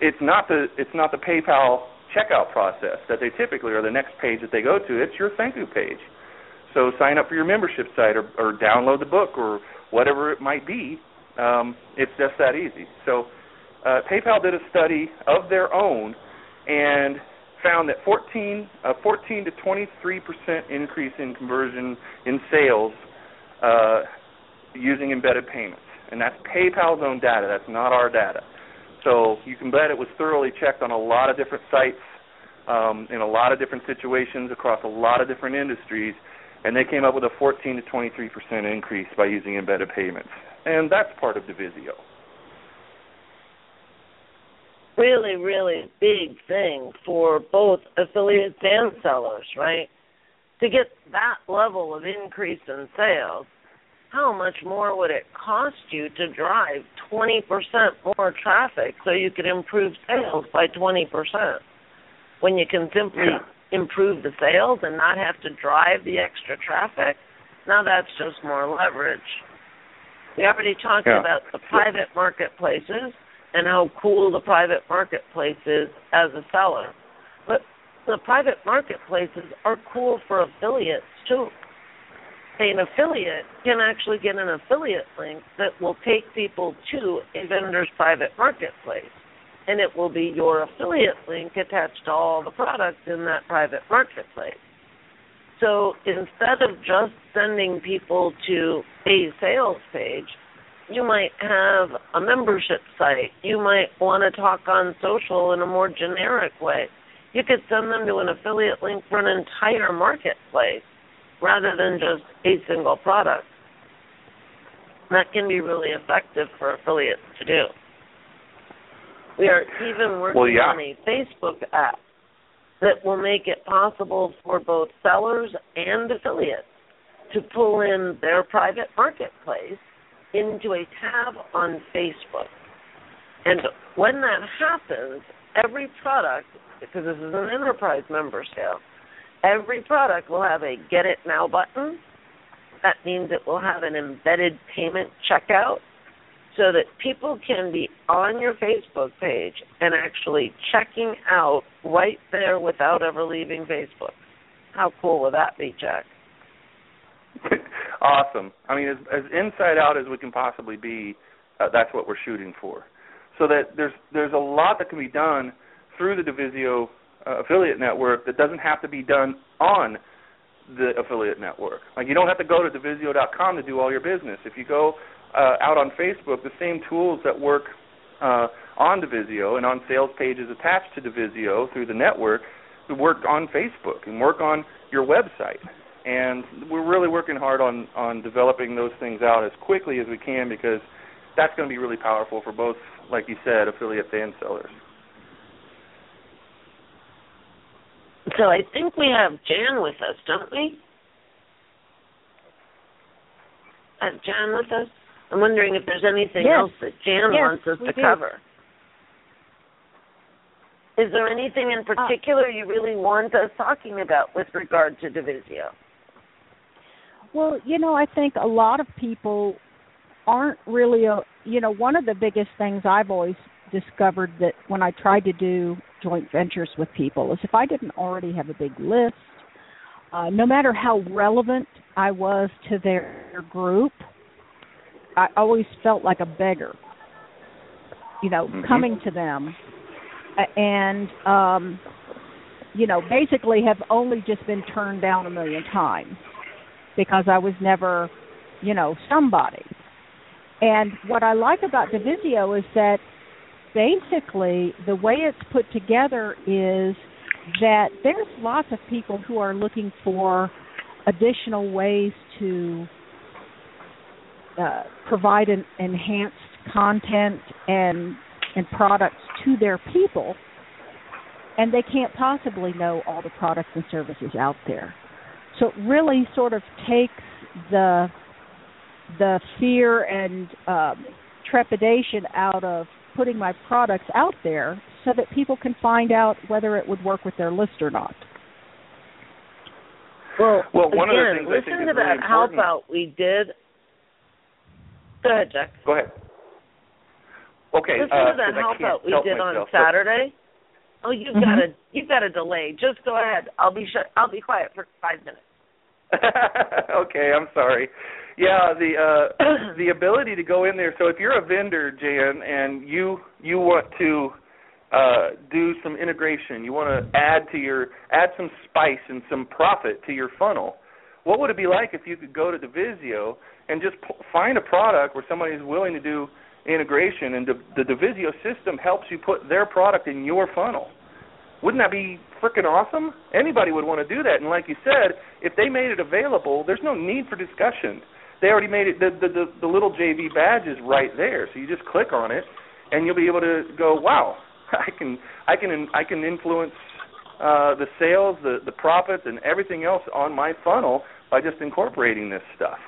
It's not the it's not the PayPal checkout process that they typically are the next page that they go to. It's your thank you page. So sign up for your membership site or, or download the book or whatever it might be. Um, it's just that easy. So uh, PayPal did a study of their own and found that 14, uh, 14 to 23 percent increase in conversion in sales uh, using embedded payments, and that's PayPal's own data. That's not our data. So you can bet it was thoroughly checked on a lot of different sites, um, in a lot of different situations across a lot of different industries, and they came up with a 14 to 23 percent increase by using embedded payments, and that's part of DUvisio really, really big thing for both affiliates and sellers, right? To get that level of increase in sales, how much more would it cost you to drive 20% more traffic so you could improve sales by 20%? When you can simply yeah. improve the sales and not have to drive the extra traffic, now that's just more leverage. We already talked yeah. about the private marketplaces and how cool the private marketplace is as a seller. But the private marketplaces are cool for affiliates too. An affiliate can actually get an affiliate link that will take people to a vendor's private marketplace. And it will be your affiliate link attached to all the products in that private marketplace. So instead of just sending people to a sales page, you might have a membership site. You might want to talk on social in a more generic way. You could send them to an affiliate link for an entire marketplace rather than just a single product. That can be really effective for affiliates to do. We are even working well, yeah. on a Facebook app that will make it possible for both sellers and affiliates to pull in their private marketplace into a tab on Facebook. And when that happens, every product, because this is an enterprise member sale, every product will have a Get It Now button. That means it will have an embedded payment checkout so that people can be on your Facebook page and actually checking out right there without ever leaving Facebook. How cool would that be, Jack? awesome. I mean, as, as inside out as we can possibly be, uh, that's what we're shooting for. So that there's there's a lot that can be done through the DUvisio uh, affiliate network that doesn't have to be done on the affiliate network. Like you don't have to go to DUvisio.com to do all your business. If you go uh, out on Facebook, the same tools that work uh, on DUvisio and on sales pages attached to DUvisio through the network work on Facebook and work on your website and we're really working hard on on developing those things out as quickly as we can because that's going to be really powerful for both, like you said, affiliates and sellers. So I think we have Jan with us, don't we? Have Jan with us? I'm wondering if there's anything yes. else that Jan yes, wants us to do. cover. Is there anything in uh, particular you really want us talking about with regard to DUvisio? Well, you know, I think a lot of people aren't really a, you know, one of the biggest things I've always discovered that when I tried to do joint ventures with people is if I didn't already have a big list, uh, no matter how relevant I was to their group, I always felt like a beggar, you know, mm-hmm. coming to them and um you know basically have only just been turned down a million times because I was never, you know, somebody. And what I like about DUvisio is that basically the way it's put together is that there's lots of people who are looking for additional ways to uh, provide an enhanced content and and products to their people, and they can't possibly know all the products and services out there. So it really sort of takes the the fear and um, trepidation out of putting my products out there so that people can find out whether it would work with their list or not. Well, well one again, of the things listen I think to is really that help important. out we did. Go ahead, Jack. Go ahead. Okay. Listen uh, to that 'cause I help out we help did on myself, but- Saturday. Oh, you've Mhm. got a you've got a delay. Just go ahead. I'll be shut. I'll be quiet for five minutes. okay, I'm sorry. Yeah, the uh the ability to go in there. So if you're a vendor, Jan, and you you want to uh do some integration, you want to add to your add some spice and some profit to your funnel. What would it be like if you could go to DUvisio and just p- find a product where somebody is willing to do integration and the, the DUvisio system helps you put their product in your funnel? Wouldn't that be freaking awesome? Anybody would want to do that. And like you said, if they made it available, there's no need for discussion. They already made it. The the the, the little JV badge is right there, so you just click on it, and you'll be able to go, wow, I can I can I can influence uh, the sales, the the profits, and everything else on my funnel by just incorporating this stuff.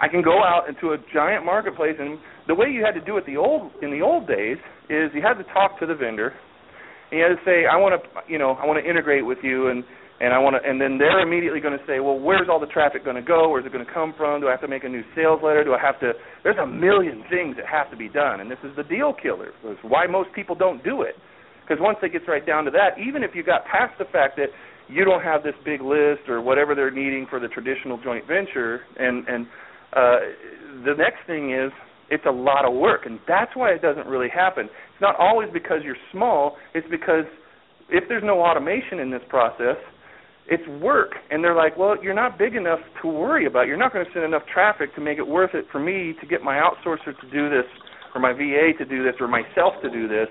I can go out into a giant marketplace, and the way you had to do it the old in the old days is you had to talk to the vendor, and you had to say, I want to, you know, I want to integrate with you, and and I want to, and then they're immediately going to say, well, where's all the traffic going to go? Where's it going to come from? Do I have to make a new sales letter? Do I have to? There's a million things that have to be done, and this is the deal killer. It's why most people don't do it, because once it gets right down to that, even if you got past the fact that you don't have this big list or whatever they're needing for the traditional joint venture, and and uh, the next thing is it's a lot of work, and that's why it doesn't really happen. It's not always because you're small. It's because if there's no automation in this process, it's work. And they're like, well, you're not big enough to worry about. You're not going to send enough traffic to make it worth it for me to get my outsourcer to do this, or my VA to do this, or myself to do this,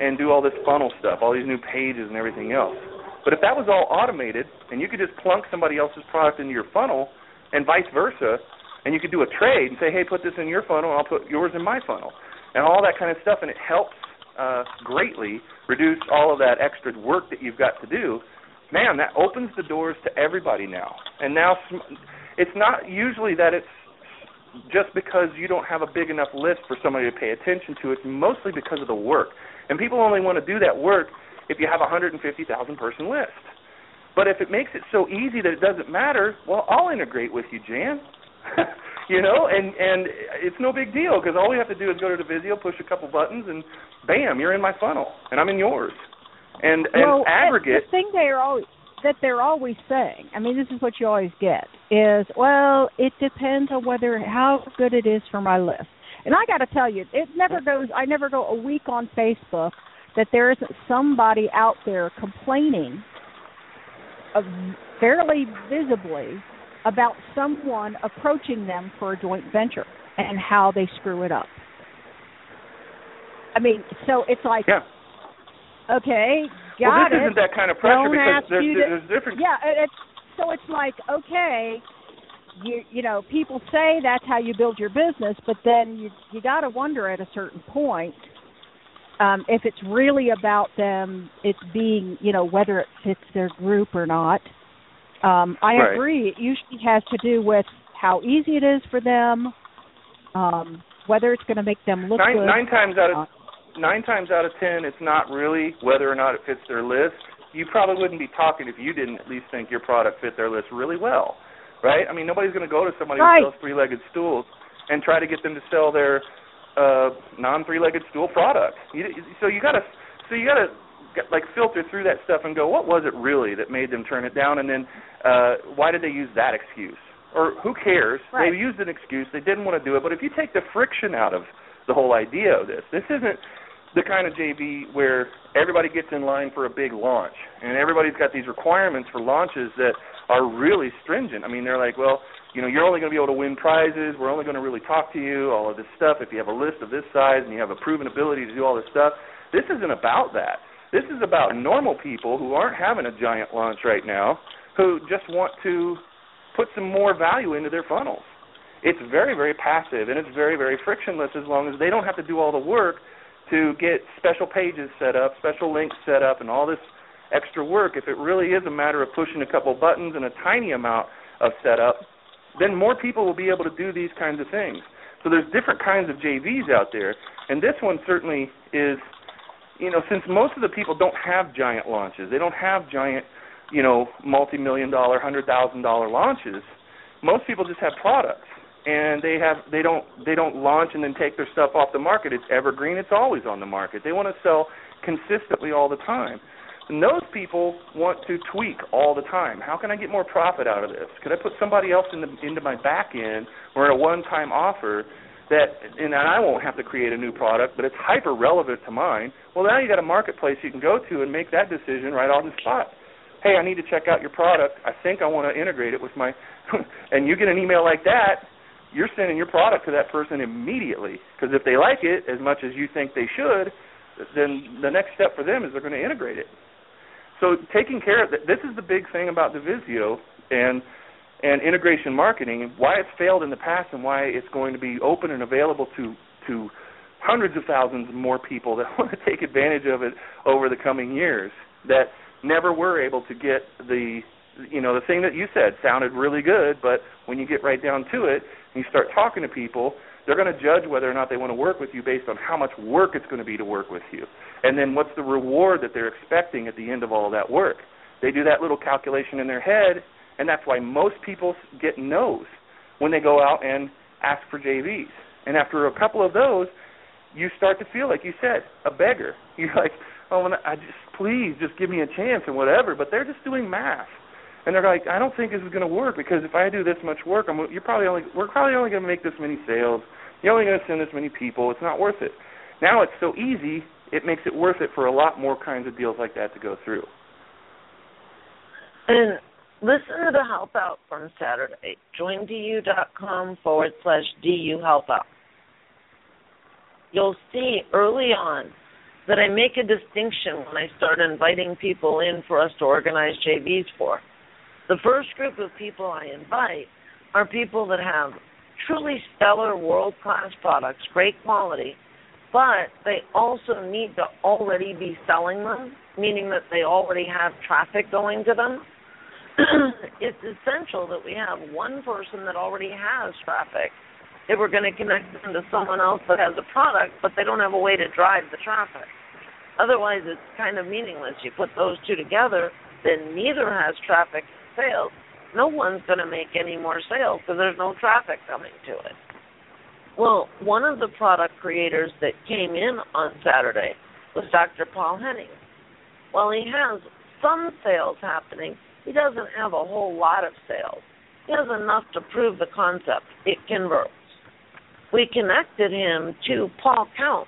and do all this funnel stuff, all these new pages and everything else. But if that was all automated, and you could just plunk somebody else's product into your funnel, and vice versa, and you could do a trade and say, hey, put this in your funnel, and I'll put yours in my funnel, and all that kind of stuff, and it helps uh, greatly reduce all of that extra work that you've got to do. Man, that opens the doors to everybody now. And now it's not usually that it's just because you don't have a big enough list for somebody to pay attention to. It's mostly because of the work. And people only want to do that work if you have a 150,000 person list. But if it makes it so easy that it doesn't matter, well, I'll integrate with you, Jan. you know, and and it's no big deal because all we have to do is go to the DUvisio, push a couple buttons, and bam, you're in my funnel, and I'm in yours. And and well, aggregate. The thing they're always that they're always saying. I mean, this is what you always get is, well, it depends on whether how good it is for my list. And I got to tell you, it never goes. I never go a week on Facebook that there isn't somebody out there complaining, of fairly visibly, about someone approaching them for a joint venture and how they screw it up. I mean, so it's like, yeah. okay, got well, this it. isn't that kind of pressure Don't because ask there's, you to- there's different. Yeah, it's so it's like okay, you you know people say that's how you build your business, but then you you got to wonder at a certain point um, if it's really about them. It's being you know whether it fits their group or not. Um, I Right. agree. It usually has to do with how easy it is for them, um, whether it's going to make them look Nine good. nine times out of Uh, nine times out of ten, it's not really whether or not it fits their list. You probably wouldn't be talking if you didn't at least think your product fit their list really well, right? I mean, nobody's going to go to somebody Right. who sells three-legged stools and try to get them to sell their uh, non-three-legged stool product. You, so you got to, so you got to like filter through that stuff and go, what was it really that made them turn it down, and then uh, why did they use that excuse? Or who cares? Right. They used an excuse. They didn't want to do it. But if you take the friction out of the whole idea of this, this isn't the kind of JV where everybody gets in line for a big launch and everybody's got these requirements for launches that are really stringent. I mean, they're like, well, you know, you're only going to be able to win prizes. We're only going to really talk to you, all of this stuff. If you have a list of this size and you have a proven ability to do all this stuff, this isn't about that. This is about normal people who aren't having a giant launch right now, who just want to put some more value into their funnels. it's very very passive and it's very very frictionless as long as they don't have to do all the work to get special pages set up, special links set up, and all this extra work. If it really is a matter of pushing a couple buttons and a tiny amount of setup, then more people will be able to do these kinds of things. So there's different kinds of JVs out there, and this one certainly is. You know, since most of the people don't have giant launches, they don't have giant, you know, multi-million dollar, hundred thousand dollar launches. Most people just have products and they have they don't they don't launch and then take their stuff off the market. It's evergreen. It's always on the market. They want to sell consistently all the time. And those people want to tweak all the time. How can I get more profit out of this? Could I put somebody else in the, into my back end or a one-time offer that, and I won't have to create a new product, but it's hyper relevant to mine. Well, now you got a marketplace you can go to and make that decision right on the spot. Hey, I need to check out your product. I think I want to integrate it with my, and you get an email like that you're sending your product to that person immediately because if they like it as much as you think they should, then the next step for them is they're going to integrate it. So taking care of that, this is the big thing about DUvisio and and integration marketing why it's failed in the past and why it's going to be open and available to to hundreds of thousands more people that want to take advantage of it over the coming years that never were able to get the you know the thing that you said sounded really good but when you get right down to it and you start talking to people, they're going to judge whether or not they want to work with you based on how much work it's going to be to work with you. And then what's the reward that they're expecting at the end of all that work. They do that little calculation in their head, and that's why most people get no's when they go out and ask for JVs. And after a couple of those, you start to feel like you said, a beggar. You're like, oh, I just please just give me a chance and whatever. But they're just doing math and they're like, I don't think this is going to work because if I do this much work, I'm you're probably only we're probably only going to make this many sales. You're only going to send this many people. It's not worth it. Now it's so easy, it makes it worth it for a lot more kinds of deals like that to go through. And listen to the help out from Saturday. Joindu.com forward slash DU help out. You'll see early on that I make a distinction when I start inviting people in for us to organize JVs for. The first group of people I invite are people that have truly stellar world class products, great quality, but they also need to already be selling them, meaning that they already have traffic going to them. it's essential that we have one person that already has traffic if we're going to connect them to someone else that has a product, but they don't have a way to drive the traffic. Otherwise, it's kind of meaningless. You put those two together, then neither has traffic sales, no one's going to make any more sales because there's no traffic coming to it. Well, one of the product creators that came in on Saturday was Dr. Paul Henning. While he has some sales happening, he doesn't have a whole lot of sales. He has enough to prove the concept. It converts. We connected him to Paul Count,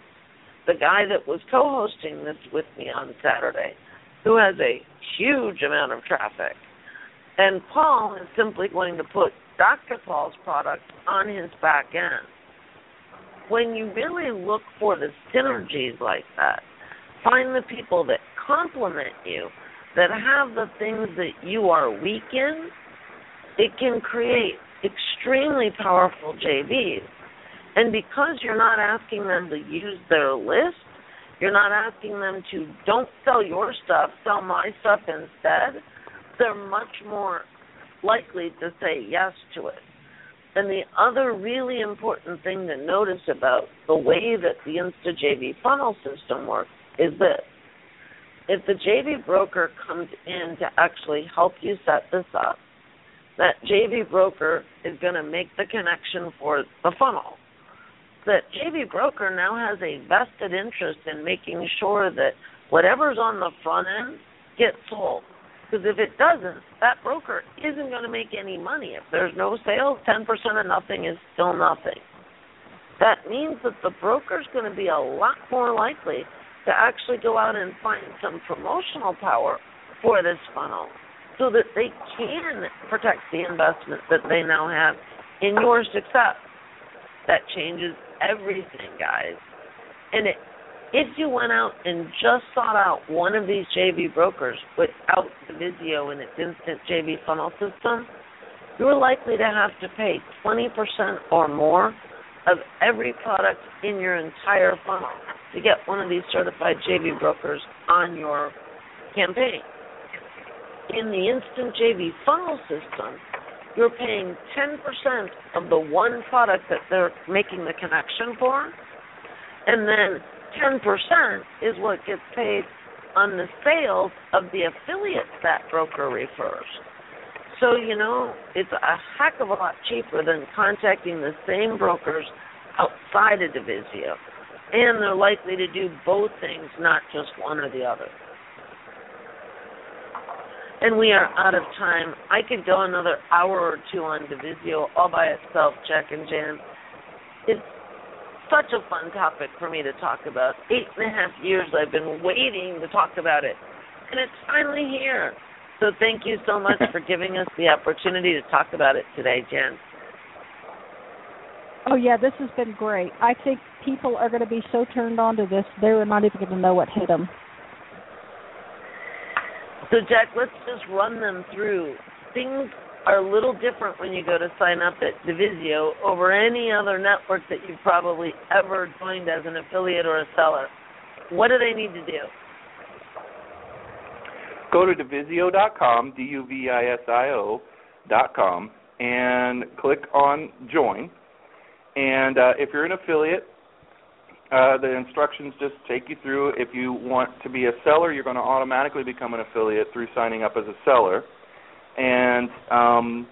the guy that was co hosting this with me on Saturday, who has a huge amount of traffic. And Paul is simply going to put Dr. Paul's product on his back end. When you really look for the synergies like that, find the people that complement you, that have the things that you are weak in, it can create extremely powerful JVs. And because you're not asking them to use their list, you're not asking them to don't sell your stuff, sell my stuff instead they're much more likely to say yes to it. And the other really important thing to notice about the way that the InstaJV funnel system works is this. If the JV broker comes in to actually help you set this up, that JV broker is going to make the connection for the funnel. That JV broker now has a vested interest in making sure that whatever's on the front end gets sold. Because if it doesn't, that broker isn't going to make any money. If there's no sales, 10% of nothing is still nothing. That means that the broker's going to be a lot more likely to actually go out and find some promotional power for this funnel so that they can protect the investment that they now have in your success. That changes everything, guys. And it if you went out and just sought out one of these JV brokers without DUvisio and its instant JV funnel system, you're likely to have to pay 20% or more of every product in your entire funnel to get one of these certified JV brokers on your campaign. In the instant JV funnel system, you're paying 10% of the one product that they're making the connection for, and then 10% is what gets paid on the sales of the affiliates that broker refers. So, you know, it's a heck of a lot cheaper than contacting the same brokers outside of DUvisio. And they're likely to do both things, not just one or the other. And we are out of time. I could go another hour or two on DUvisio all by itself, Jack and Jan. It's such a fun topic for me to talk about. Eight and a half years I've been waiting to talk about it. And it's finally here. So thank you so much for giving us the opportunity to talk about it today, Jen. Oh yeah, this has been great. I think people are going to be so turned on to this, they're not even going to know what hit them. So Jack, let's just run them through. Things are a little different when you go to sign up at DUvisio over any other network that you've probably ever joined as an affiliate or a seller. What do they need to do? Go to DUvisio.com, D-U-V-I-S-I-O dot com, and click on join. And uh, if you're an affiliate, uh, the instructions just take you through. If you want to be a seller, you're going to automatically become an affiliate through signing up as a seller, and um,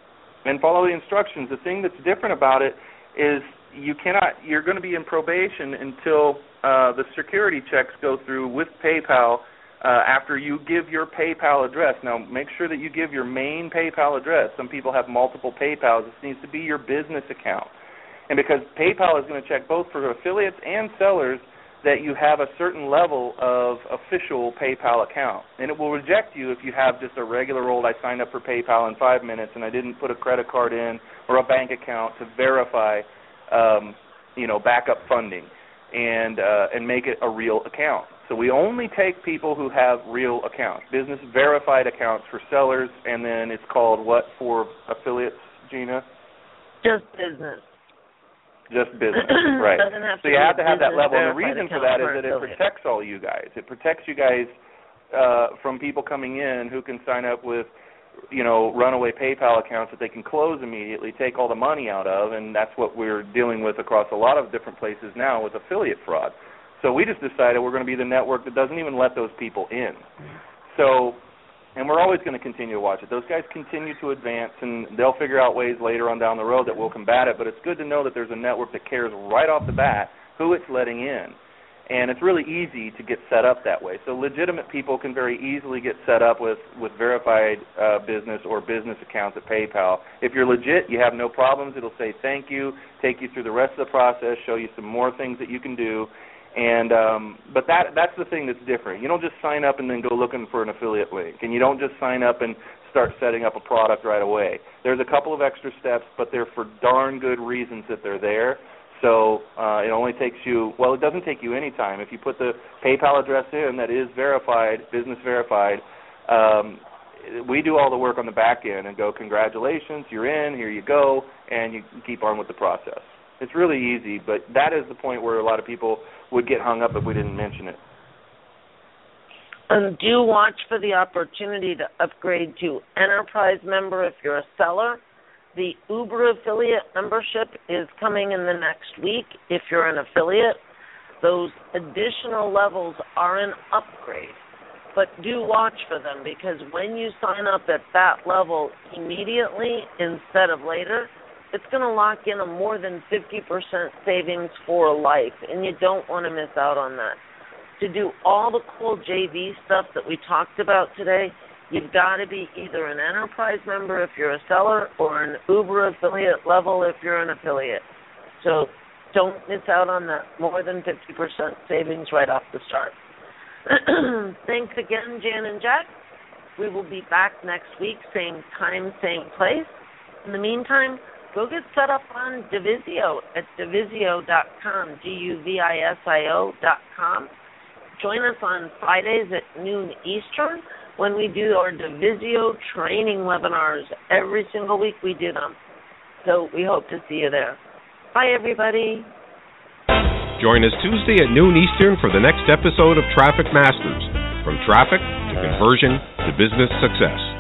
and follow the instructions. The thing that's different about it is you cannot. You're going to be in probation until uh, the security checks go through with PayPal uh, after you give your PayPal address. Now, make sure that you give your main PayPal address. Some people have multiple PayPals. This needs to be your business account. And because PayPal is going to check both for affiliates and sellers that you have a certain level of official PayPal account. And it will reject you if you have just a regular old I signed up for PayPal in 5 minutes and I didn't put a credit card in or a bank account to verify um, you know, backup funding and uh, and make it a real account. So we only take people who have real accounts, business verified accounts for sellers, and then it's called what for affiliates, Gina? Just business. Just business, right? so you have to have that level, and the reason for that is that it protects all you guys. It protects you guys uh, from people coming in who can sign up with you know runaway PayPal accounts that they can close immediately, take all the money out of, and that's what we're dealing with across a lot of different places now with affiliate fraud. So we just decided we're going to be the network that doesn't even let those people in. So, and we're always going to continue to watch it. Those guys continue to advance, and they'll figure out ways later on down the road that we'll combat it. But it's good to know that there's a network that cares right off the bat who it's letting in and it's really easy to get set up that way. So legitimate people can very easily get set up with with verified uh, business or business accounts at PayPal. If you're legit, you have no problems. It'll say thank you, take you through the rest of the process, show you some more things that you can do. And um, but that that's the thing that's different. You don't just sign up and then go looking for an affiliate link, and you don't just sign up and start setting up a product right away. There's a couple of extra steps, but they're for darn good reasons that they're there. So uh, it only takes you well, it doesn't take you any time if you put the PayPal address in that is verified, business verified. Um, we do all the work on the back end and go, congratulations, you're in, here you go, and you keep on with the process. It's really easy, but that is the point where a lot of people would get hung up if we didn't mention it. And do watch for the opportunity to upgrade to enterprise member if you're a seller the Uber affiliate membership is coming in the next week if you're an affiliate. Those additional levels are an upgrade. But do watch for them because when you sign up at that level immediately instead of later, it's going to lock in a more than 50% savings for life, and you don't want to miss out on that. To do all the cool JV stuff that we talked about today, You've got to be either an enterprise member if you're a seller or an Uber affiliate level if you're an affiliate. So don't miss out on that more than 50% savings right off the start. Thanks again, Jan and Jack. We will be back next week, same time, same place. In the meantime, go get set up on DUvisio at DUvisio.com, D-U-V-I-S-I-O dot com. Join us on Fridays at noon Eastern when we do our DUvisio training webinars. Every single week we do them. So we hope to see you there. Bye, everybody. Join us Tuesday at noon Eastern for the next episode of Traffic Masters From Traffic to Conversion to Business Success.